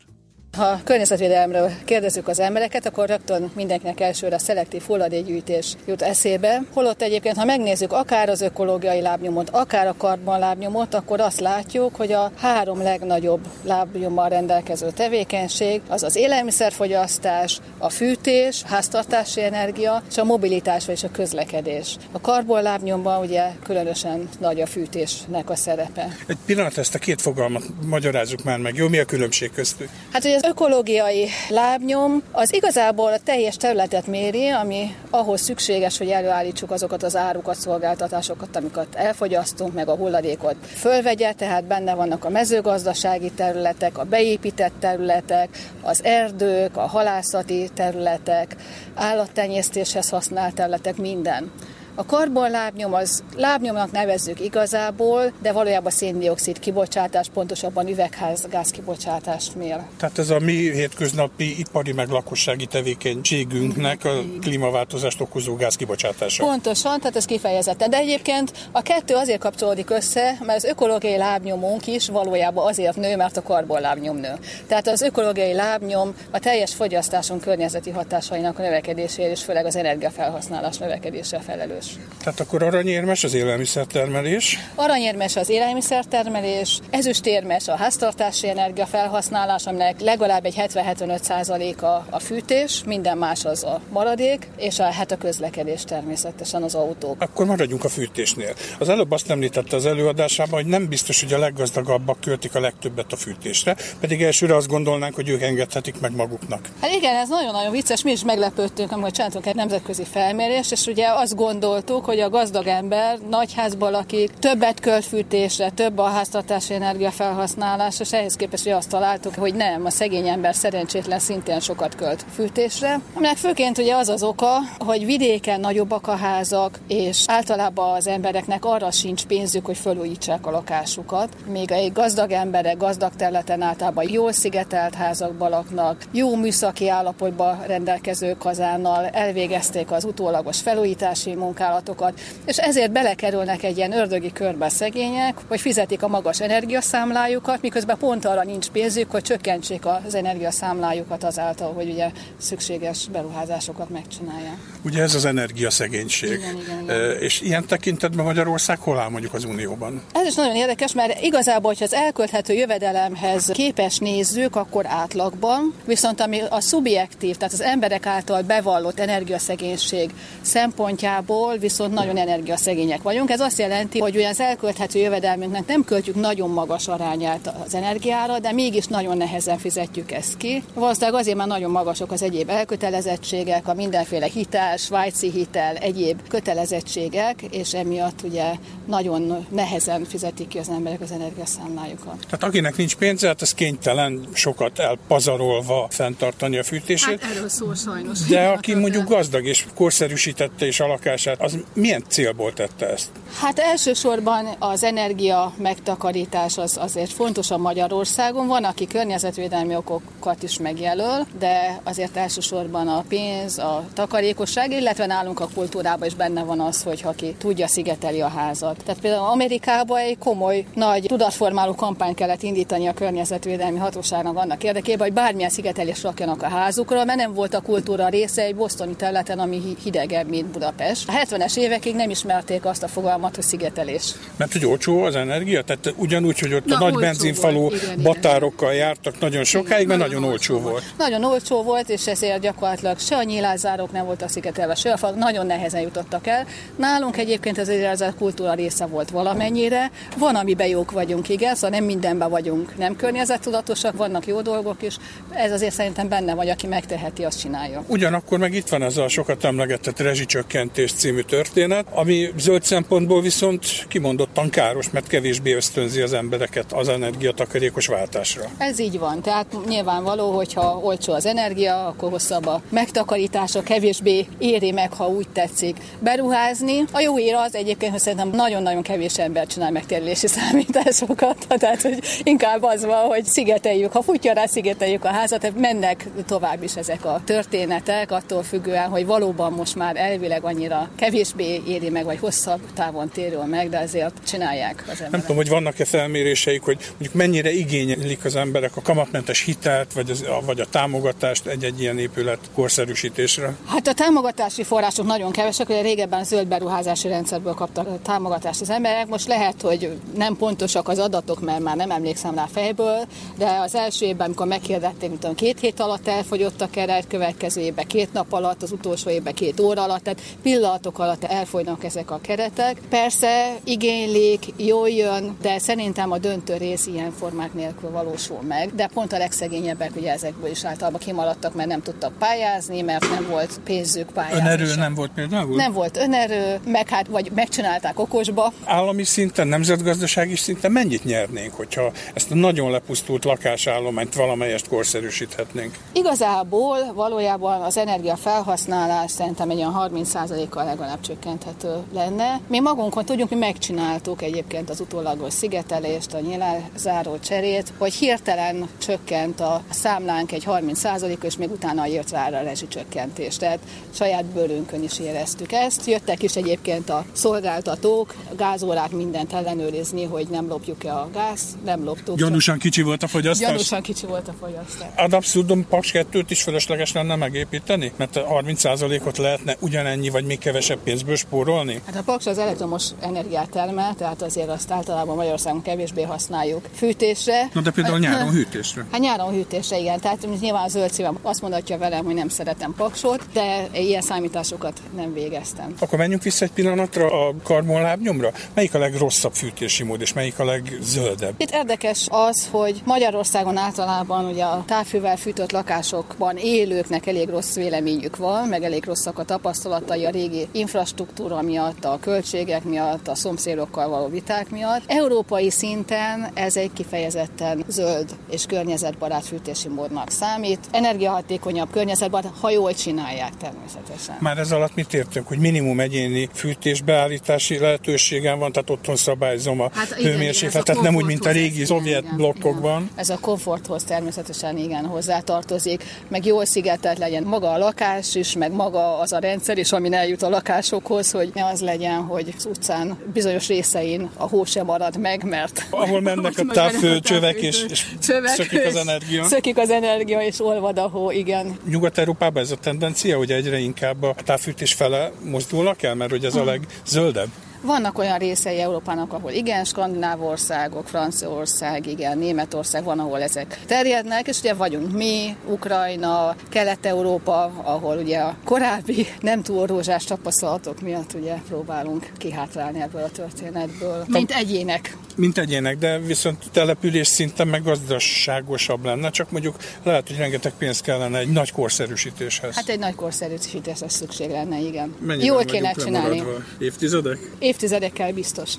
Ha környezetvédelemről kérdezzük az embereket, akkor rögtön mindenkinek elsőre a szelektív hulladékgyűjtés jut eszébe. Holott egyébként, ha megnézzük akár az ökológiai lábnyomot, akár a karbon lábnyomot, akkor azt látjuk, hogy a három legnagyobb lábnyommal rendelkező tevékenység az az élelmiszerfogyasztás, a fűtés, háztartási energia és a mobilitás és a közlekedés. A karbon lábnyomban ugye különösen nagy a fűtésnek a szerepe. Egy pillanat, ezt a két fogalmat magyarázzuk már meg. Jó, mi a különbség köztük? Hát ugye az ökológiai lábnyom az igazából a teljes területet méri, ami ahhoz szükséges, hogy előállítsuk azokat az árukat, szolgáltatásokat, amiket elfogyasztunk, meg a hulladékot fölvegye, tehát benne vannak a mezőgazdasági területek, a beépített területek, az erdők, a halászati területek, állattenyésztéshez használt területek, minden. A karbonlábnyom az lábnyomnak nevezzük igazából, de valójában széndiokszid kibocsátás, pontosabban üvegházgáz kibocsátást mér. Tehát ez a mi hétköznapi ipari meg lakossági tevékenységünknek a klímaváltozást okozó gázkibocsátása. Pontosan, tehát ez kifejezetten. De egyébként a kettő azért kapcsolódik össze, mert az ökológiai lábnyomunk is valójában azért nő, mert a karbonlábnyom nő. Tehát az ökológiai lábnyom a teljes fogyasztásunk környezeti hatásainak a növekedésére és főleg az energiafelhasználás növekedésre felelős. Fontos. Tehát akkor aranyérmes az élelmiszertermelés. Aranyérmes az élelmiszertermelés, ezüstérmes a háztartási energia felhasználás, aminek legalább egy 70-75% a, a fűtés, minden más az a maradék, és a, hát a közlekedés természetesen az autók. Akkor maradjunk a fűtésnél. Az előbb azt említette az előadásában, hogy nem biztos, hogy a leggazdagabbak költik a legtöbbet a fűtésre, pedig elsőre azt gondolnánk, hogy ők engedhetik meg maguknak. Hát igen, ez nagyon-nagyon vicces, mi is meglepődtünk, amikor csináltunk egy nemzetközi felmérést, és ugye azt gondoltuk, hogy a gazdag ember nagyházban lakik, többet költ fűtésre, több a háztartási energia felhasználás, és ehhez képest ugye azt találtuk, hogy nem, a szegény ember szerencsétlen szintén sokat költ fűtésre. Aminek főként ugye az az oka, hogy vidéken nagyobbak a házak, és általában az embereknek arra sincs pénzük, hogy felújítsák a lakásukat. Még egy gazdag emberek gazdag területen általában jól szigetelt házakban laknak, jó műszaki állapotban rendelkező kazánnal elvégezték az utólagos felújítási munkálatokat, és ezért belekerülnek egy ilyen ördögi körbe a szegények, hogy fizetik a magas energiaszámlájukat, miközben pont arra nincs pénzük, hogy csökkentsék az energiaszámlájukat azáltal, hogy ugye szükséges beruházásokat megcsinálják. Ugye ez az energiaszegénység. Igen, igen, igen. És ilyen tekintetben Magyarország hol áll mondjuk az Unióban? Ez is nagyon érdekes, mert igazából, hogyha az elkölthető jövedelemhez képes nézzük, akkor átlagban, viszont ami a szubjektív, tehát az emberek által bevallott energiaszegénység szempontjából viszont nagyon energiaszegények vagyunk. Ez azt jelenti, hogy olyan az elkölthető jövedelmünknek nem költjük nagyon magas arányát az energiára, de mégis nagyon nehezen fizetjük ezt ki. Valószínűleg azért, mert nagyon magasok az egyéb elkötelezettségek, a mindenféle hitel, svájci hitel, egyéb kötelezettségek, és emiatt ugye nagyon nehezen fizetik ki az emberek az energiaszámlájukat. Tehát akinek nincs pénze, hát az kénytelen sokat elpazarolva fenntartani a fűtését. Hát erről szól sajnos. De aki mondjuk gazdag és korszerűsítette is a lakását, az milyen célból tette ezt? Hát elsősorban az energia megtakarítás az azért fontos a Magyarországon. Van, aki környezetvédelmi okokat is megjelöl, de azért elsősorban a pénz, a takarékosság, illetve nálunk a kultúrában is benne van az, hogy aki tudja, szigeteli a házat. Tehát például Amerikában egy komoly, nagy tudatformáló kampányt kellett indítani a környezetvédelmi hatóságnak annak érdekében, hogy bármilyen szigetelés rakjanak a házukra, mert nem volt a kultúra része egy bosztoni területen, ami hi- hidegebb, mint Budapest. A 70-es évekig nem ismerték azt a fogalmat, hogy szigetelés. Mert hogy olcsó az energia? Tehát ugyanúgy, hogy ott Na, a nagy olcsó benzinfalú volt, igen, igen. batárokkal jártak nagyon sokáig, mert nagyon olcsó volt. Nagyon olcsó volt, és ezért gyakorlatilag se a nyílászárok nem voltak szigetelve, se a falak nagyon nehezen jutottak el. Nálunk egyébként ez a kultúra része volt valamennyire. Van, amiben jók vagyunk, igen, szóval nem mindenben vagyunk nem környezettudatosak, vannak jó dolgok is. Ez azért szerintem benne vagy, aki megteheti, azt csinálja. Ugyanakkor meg itt van ez a sokat emlegetett rezsicsökkentés című történet, ami zöld szempontból viszont kimondottan káros, mert kevésbé ösztönzi az embereket az energiatakarékos váltásra. Ez így van, tehát nyilvánvaló, hogyha olcsó az energia, akkor hosszabb a megtakarítása, kevésbé éri meg, ha úgy tetszik beruházni. A jó hír az egyébként, hogy szerintem nagyon-nagyon kevés ember csinál megtérülési számításokat, [laughs] tehát hogy inkább az van, hogy szigeteljük, ha futja rá, szigeteljük a házat, tehát mennek tovább is ezek a történetek, attól függően, hogy valóban most már elvileg annyira kevésbé éri meg, vagy hosszabb távon térül meg, de azért csinálják az emberek. Nem tudom, hogy vannak-e felméréseik, hogy mondjuk mennyire igényelik az emberek a kamatmentes hitelt, vagy, az, a, vagy a támogatást egy-egy ilyen épület korszerűsítésre. Hát a támogatási források nagyon kevesek, ugye régebben a zöld beruházási rendszerből kaptak támogatást az emberek, most lehet, hogy nem pontosak az adatok, mert már nem emlékszem rá fejből, de az első évben, amikor meghirdették, mint tudom, két hét alatt elfogyott a keret, következő évben két nap alatt, az utolsó évben két óra alatt, tehát pillanatok alatt elfogynak ezek a keretek. Persze igénylik, jól jön, de szerintem a döntő rész ilyen formák nélkül valósul meg, de pont a legszegényebbek ugye ezekből is általában kimaradtak, mert nem tudtak pályázni, mert nem volt pénzük pályázni. Önerő sem. nem volt például? Nem volt önerő, meg hát vagy megcsinálták okosba. Állami szinten, nemzetgazdasági szinten mennyit nyernénk, hogyha ezt a nagyon lepusztult lakásállományt valamelyest korszerűsíthetnénk? Igazából valójában az energia felhasználás szerintem egy olyan 30%-kal legalább csökkenthető lenne. Mi magunkon tudjuk, mi megcsináltuk egyébként az utólagos szigetelést, a nyilázáró cserét, hogy hirtelen csökkent a számlánk egy 30% és még utána jött rá a rezsicsökkentés. Tehát saját bőrünkön is éreztük ezt. Jöttek is egyébként a szolgáltatók, a gázórák mindent ellenőrizni, hogy nem lopjuk-e a gáz, nem loptuk. Gyanúsan kicsi volt a fogyasztás? Gyanúsan kicsi volt a fogyasztás. Ad abszurdum Paks 2-t is fölösleges lenne megépíteni? Mert a 30%-ot lehetne ugyanennyi, vagy még kevesebb kevesebb pénzből spórolni? Hát a Paks az elektromos energiát termel, tehát azért azt általában Magyarországon kevésbé használjuk fűtésre. Na de például nyáron hűtésre. Hát nyáron hűtésre, igen. Tehát nyilván a zöld szívem azt mondatja velem, hogy nem szeretem paksot, de ilyen számításokat nem végeztem. Akkor menjünk vissza egy pillanatra a karbonlábnyomra. Melyik a legrosszabb fűtési mód, és melyik a legzöldebb? Itt érdekes az, hogy Magyarországon általában ugye a távfűvel fűtött lakásokban élőknek elég rossz véleményük van, meg elég rosszak a tapasztalatai a régi infrastruktúra miatt, a költségek miatt, a szomszédokkal való viták miatt. Európai szinten ez egy kifejezetten zöld és környezetbarát fűtési módnak számít. Energiahatékonyabb környezetbarát, ha jól csinálják természetesen. Már ez alatt mit értünk, hogy minimum egyéni fűtésbeállítási lehetőségem van, tehát otthon szabályzom a Hát igen, hőmérsékletet, igen, nem úgy, mint a régi szovjet igen, blokkokban. Ez a komforthoz természetesen igen hozzátartozik, meg jól szigetelt legyen maga a lakás is, meg maga az a rendszer is, amin eljut a lakásokhoz, hogy ne az legyen, hogy az utcán bizonyos részein a hó sem marad meg, mert... Ahol mennek a távfőcsövek, és, és Csövek, szökik az energia. Szökik az energia, és olvad a hó, igen. Nyugat-Európában ez a tendencia, hogy egyre inkább a távfűtés fele mozdulnak el, mert hogy ez a Hmm. legzöldebb. Vannak olyan részei Európának, ahol igen, skandináv országok, Franciaország, igen, Németország van, ahol ezek terjednek, és ugye vagyunk mi, Ukrajna, Kelet-Európa, ahol ugye a korábbi [laughs] nem túl rózsás tapasztalatok miatt ugye próbálunk kihátrálni ebből a történetből, mint egyének. Mint egyének, de viszont település szinten meg gazdaságosabb lenne, csak mondjuk lehet, hogy rengeteg pénz kellene egy nagy korszerűsítéshez. Hát egy nagy korszerűsítésre szükség lenne, igen. Mennyiben Jól kéne csinálni. Évtizedek? Évtizedekkel biztos.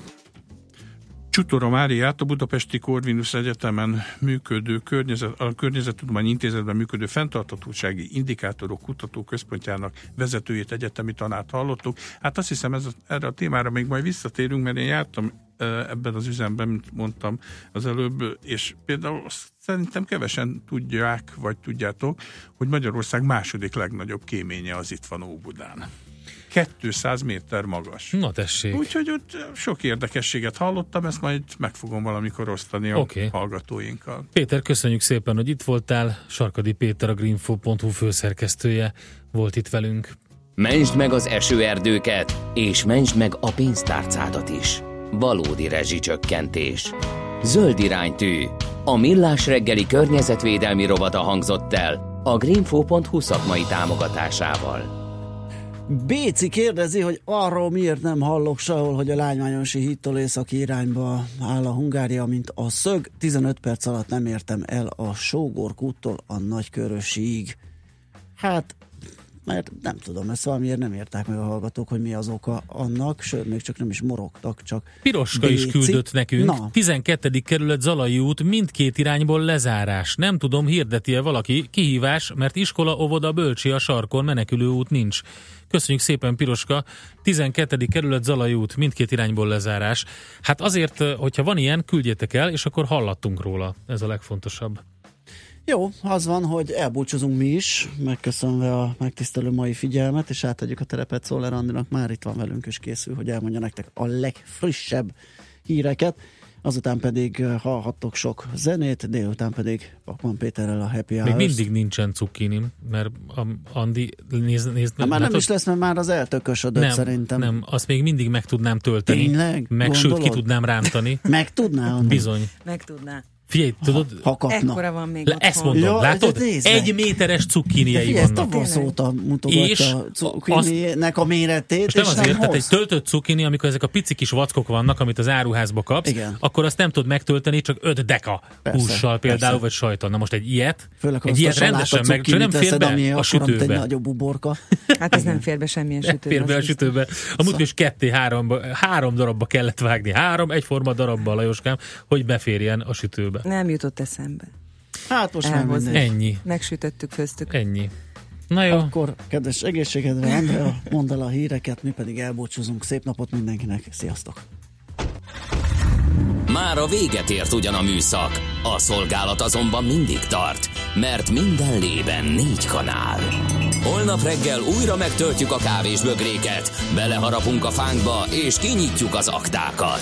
Csutora Máriát, a Budapesti Corvinus Egyetemen működő környezet, a Környezettudományi Intézetben működő fenntarthatósági indikátorok kutatóközpontjának vezetőjét, egyetemi tanát hallottuk. Hát azt hiszem, ez erre a témára még majd visszatérünk, mert én jártam e, ebben az üzemben, mint mondtam az előbb, és például szerintem kevesen tudják, vagy tudjátok, hogy Magyarország második legnagyobb kéménye az itt van Óbudán. 200 méter magas. Na tessék. Úgyhogy ott sok érdekességet hallottam, ezt majd meg fogom valamikor osztani a hallgatóinkkal. Péter, köszönjük szépen, hogy itt voltál. Sarkadi Péter, a greenfo.hu főszerkesztője volt itt velünk. Mentsd meg az esőerdőket, és mentsd meg a pénztárcádat is. Valódi rezsicsökkentés. Zöld iránytű. A Millás reggeli környezetvédelmi rovata hangzott el a greenfo.hu szakmai támogatásával. Béci kérdezi, hogy arról miért nem hallok sehol, hogy a lánymányosi hídtól északi irányba áll a Hungária, mint a szög. 15 perc alatt nem értem el a Sógorkúttól a Nagykörösig. Hát, mert nem tudom, ezt valamiért nem érták meg a hallgatók, hogy mi az oka annak, sőt, még csak nem is morogtak, csak Piroska is Béci. küldött nekünk. Na, 12. kerület Zalai út, mindkét irányból lezárás. Nem tudom, hirdeti-e valaki. Kihívás, mert iskola, óvoda, bölcsi a sarkon, menekülő út nincs. Köszönjük szépen, Piroska. 12. kerület Zalai út, mindkét irányból lezárás. Hát azért, hogyha van ilyen, küldjétek el, és akkor hallattunk róla. Ez a legfontosabb. Jó, az van, hogy elbúcsúzunk mi is, megköszönve a megtisztelő mai figyelmet, és átadjuk a terepet Szoller Andinak, már itt van velünk, és készül, hogy elmondja nektek a legfrissebb híreket. Azután pedig eh, hallhattok sok zenét, délután pedig Pakman Péterrel a Happy Még Hours. mindig nincsen cukkinim, mert a Andi, nézd, nézd, Hát már nem látod? is lesz, mert már az eltökösödött nem, szerintem. Nem, azt még mindig meg tudnám tölteni. Tényleg? Meg sőt, Gondolod? ki tudnám rántani. [laughs] Meg tudná, Andi? Bizony. Meg tudná. Figyelj, tudod? Ha kapna. Ekkora van még Le, ezt mondom, Ja, látod? Egy méteres cukkiniei Figyelj, ezt vannak. tavasz óta És mutogatja a cukkininek a méretét, Most nem és azért, nem tehát egy töltött cukini, amikor ezek a pici kis vackok vannak, amit az áruházba kapsz, Igen. akkor azt nem tudod megtölteni csak 5 deka Persze, hússal például, persze. vagy sajton. Na most egy ilyet, Főleg, ha egy ilyet rendesen meg, csak nem fér be a mint egy sütőbe. nagyobb uborka. Hát ez nem fér be semmilyen sütőbe. Fér be a sütőbe. A múltkor is ketté háromba, három darabba kellett vágni. Három egyforma darabba, Lajoskám, hogy beférjen a sütőbe. Nem jutott eszembe. Hát most Elhozni. Ennyi. Megsütöttük, főztük. Ennyi. Na jó. Akkor kedves egészségedre, Andrea, mondd el a híreket, mi pedig elbúcsúzunk. Szép napot mindenkinek, sziasztok! Már a véget ért ugyan a műszak, a szolgálat azonban mindig tart, mert minden lében négy kanál. Holnap reggel újra megtöltjük a kávés bögréket, beleharapunk a fánkba és kinyitjuk az aktákat.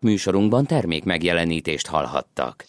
Műsorunkban termék megjelenítést hallhattak.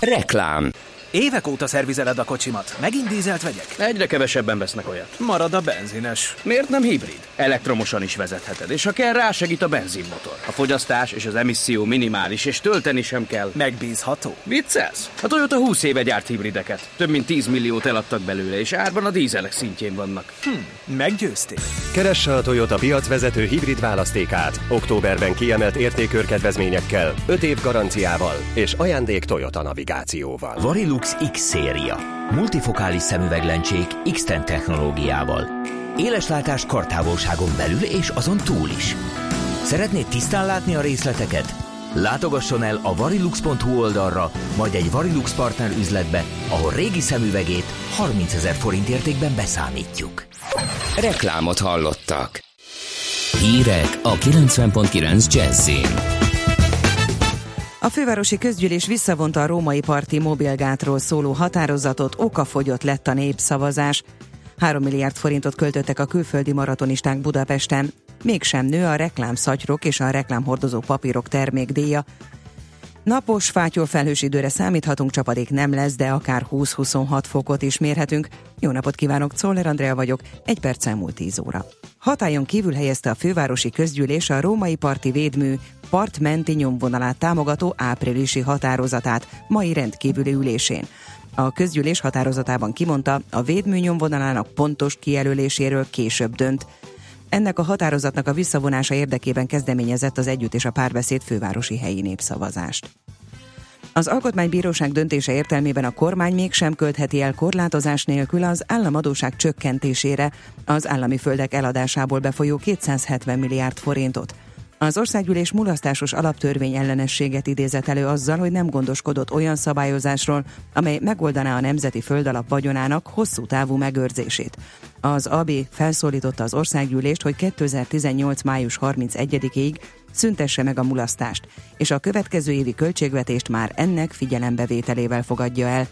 Reklám Évek óta szervizeled a kocsimat. Megint dízelt vegyek? Egyre kevesebben vesznek olyat. Marad a benzines. Miért nem hibrid? Elektromosan is vezetheted, és ha kell, rásegít a benzinmotor. A fogyasztás és az emisszió minimális, és tölteni sem kell. Megbízható. Viccelsz? A Toyota 20 éve gyárt hibrideket. Több mint 10 milliót eladtak belőle, és árban a dízelek szintjén vannak. Hm, meggyőztél. Keresse a Toyota piacvezető hibrid választékát. Októberben kiemelt értékörkedvezményekkel, 5 év garanciával és ajándék Toyota navigációval. Varilux X széria. Multifokális szemüveglencsék X-Ten technológiával. Éleslátás kartávolságon belül és azon túl is. Szeretnéd tisztán látni a részleteket? Látogasson el a varilux.hu oldalra, majd egy Varilux partner üzletbe, ahol régi szemüvegét 30 ezer forint értékben beszámítjuk. Reklámot hallottak. Hírek a 90.9 Jazzin. A fővárosi közgyűlés visszavonta a római parti mobilgátról szóló határozatot, okafogyott lett a népszavazás. 3 milliárd forintot költöttek a külföldi maratonisták Budapesten. Mégsem nő a reklámszatyrok és a reklámhordozó papírok termékdíja. Napos, fátyol felhős időre számíthatunk, csapadék nem lesz, de akár 20-26 fokot is mérhetünk. Jó napot kívánok, Czoller Andrea vagyok, egy perc elmúlt 10 óra. Hatályon kívül helyezte a fővárosi közgyűlés a római parti védmű partmenti nyomvonalát támogató áprilisi határozatát mai rendkívüli ülésén. A közgyűlés határozatában kimondta, a védmű nyomvonalának pontos kijelöléséről később dönt. Ennek a határozatnak a visszavonása érdekében kezdeményezett az Együtt és a Párbeszéd fővárosi helyi népszavazást. Az Alkotmánybíróság döntése értelmében a kormány mégsem költheti el korlátozás nélkül az államadóság csökkentésére az állami földek eladásából befolyó 270 milliárd forintot. Az országgyűlés mulasztásos alaptörvény ellenességet idézett elő azzal, hogy nem gondoskodott olyan szabályozásról, amely megoldaná a nemzeti földalap vagyonának hosszú távú megőrzését. Az AB felszólította az országgyűlést, hogy 2018. május 31-ig szüntesse meg a mulasztást, és a következő évi költségvetést már ennek figyelembevételével fogadja el.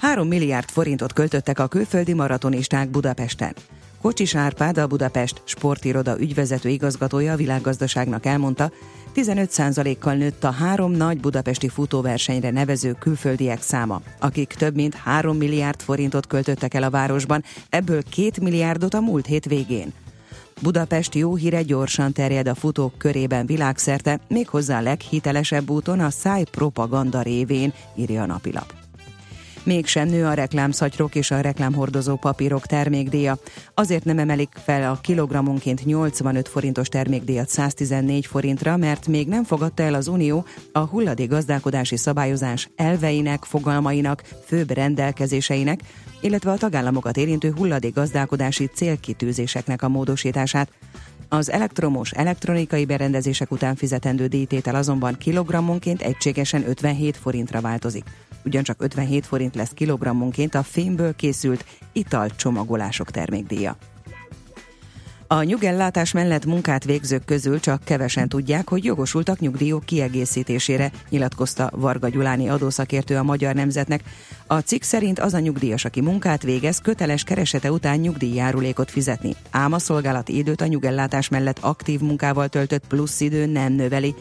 3 milliárd forintot költöttek a külföldi maratonisták Budapesten. Kocsis Árpád, a Budapest sportiroda ügyvezető igazgatója a világgazdaságnak elmondta, 15%-kal nőtt a három nagy budapesti futóversenyre nevező külföldiek száma, akik több mint 3 milliárd forintot költöttek el a városban, ebből 2 milliárdot a múlt hét végén. Budapest jó híre gyorsan terjed a futók körében világszerte, méghozzá a leghitelesebb úton a száj propaganda révén, írja a napilap mégsem nő a reklámszatyrok és a reklámhordozó papírok termékdíja. Azért nem emelik fel a kilogrammonként 85 forintos termékdíjat 114 forintra, mert még nem fogadta el az Unió a hulladék gazdálkodási szabályozás elveinek, fogalmainak, főbb rendelkezéseinek, illetve a tagállamokat érintő hulladék gazdálkodási célkitűzéseknek a módosítását. Az elektromos elektronikai berendezések után fizetendő díjtétel azonban kilogrammonként egységesen 57 forintra változik ugyancsak 57 forint lesz kilogrammonként a fémből készült italcsomagolások termékdíja. A nyugellátás mellett munkát végzők közül csak kevesen tudják, hogy jogosultak nyugdíjok kiegészítésére, nyilatkozta Varga Gyuláni adószakértő a Magyar Nemzetnek. A cikk szerint az a nyugdíjas, aki munkát végez, köteles keresete után nyugdíjjárulékot fizetni. Ám a szolgálati időt a nyugellátás mellett aktív munkával töltött plusz idő nem növeli.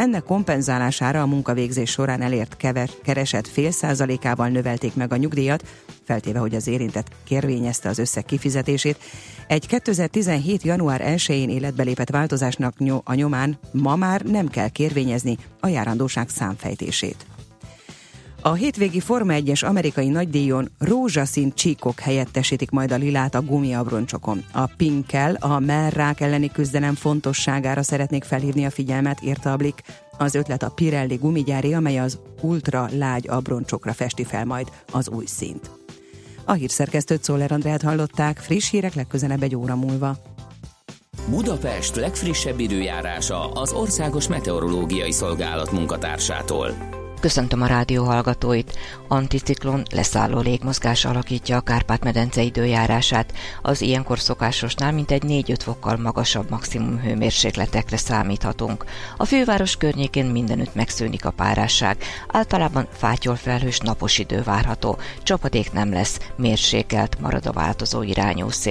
Ennek kompenzálására a munkavégzés során elért kever, keresett fél százalékával növelték meg a nyugdíjat, feltéve, hogy az érintett kérvényezte az összeg kifizetését. Egy 2017. január 1-én életbe lépett változásnak a nyomán ma már nem kell kérvényezni a járandóság számfejtését. A hétvégi Forma 1-es amerikai nagydíjon rózsaszín csíkok helyettesítik majd a lilát a gumiabroncsokon. A pinkkel a merrák elleni küzdelem fontosságára szeretnék felhívni a figyelmet, írta a Blik. Az ötlet a Pirelli gumigyári, amely az ultra lágy abroncsokra festi fel majd az új színt. A hírszerkesztőt Szóler Andrát hallották, friss hírek legközelebb egy óra múlva. Budapest legfrissebb időjárása az Országos Meteorológiai Szolgálat munkatársától. Köszöntöm a rádió hallgatóit. Anticiklon leszálló légmozgás alakítja a Kárpát-medence időjárását. Az ilyenkor szokásosnál mintegy 4-5 fokkal magasabb maximum hőmérsékletekre számíthatunk. A főváros környékén mindenütt megszűnik a párásság. Általában fátyol felhős napos idő várható. Csapadék nem lesz, mérsékelt marad a változó irányú szél.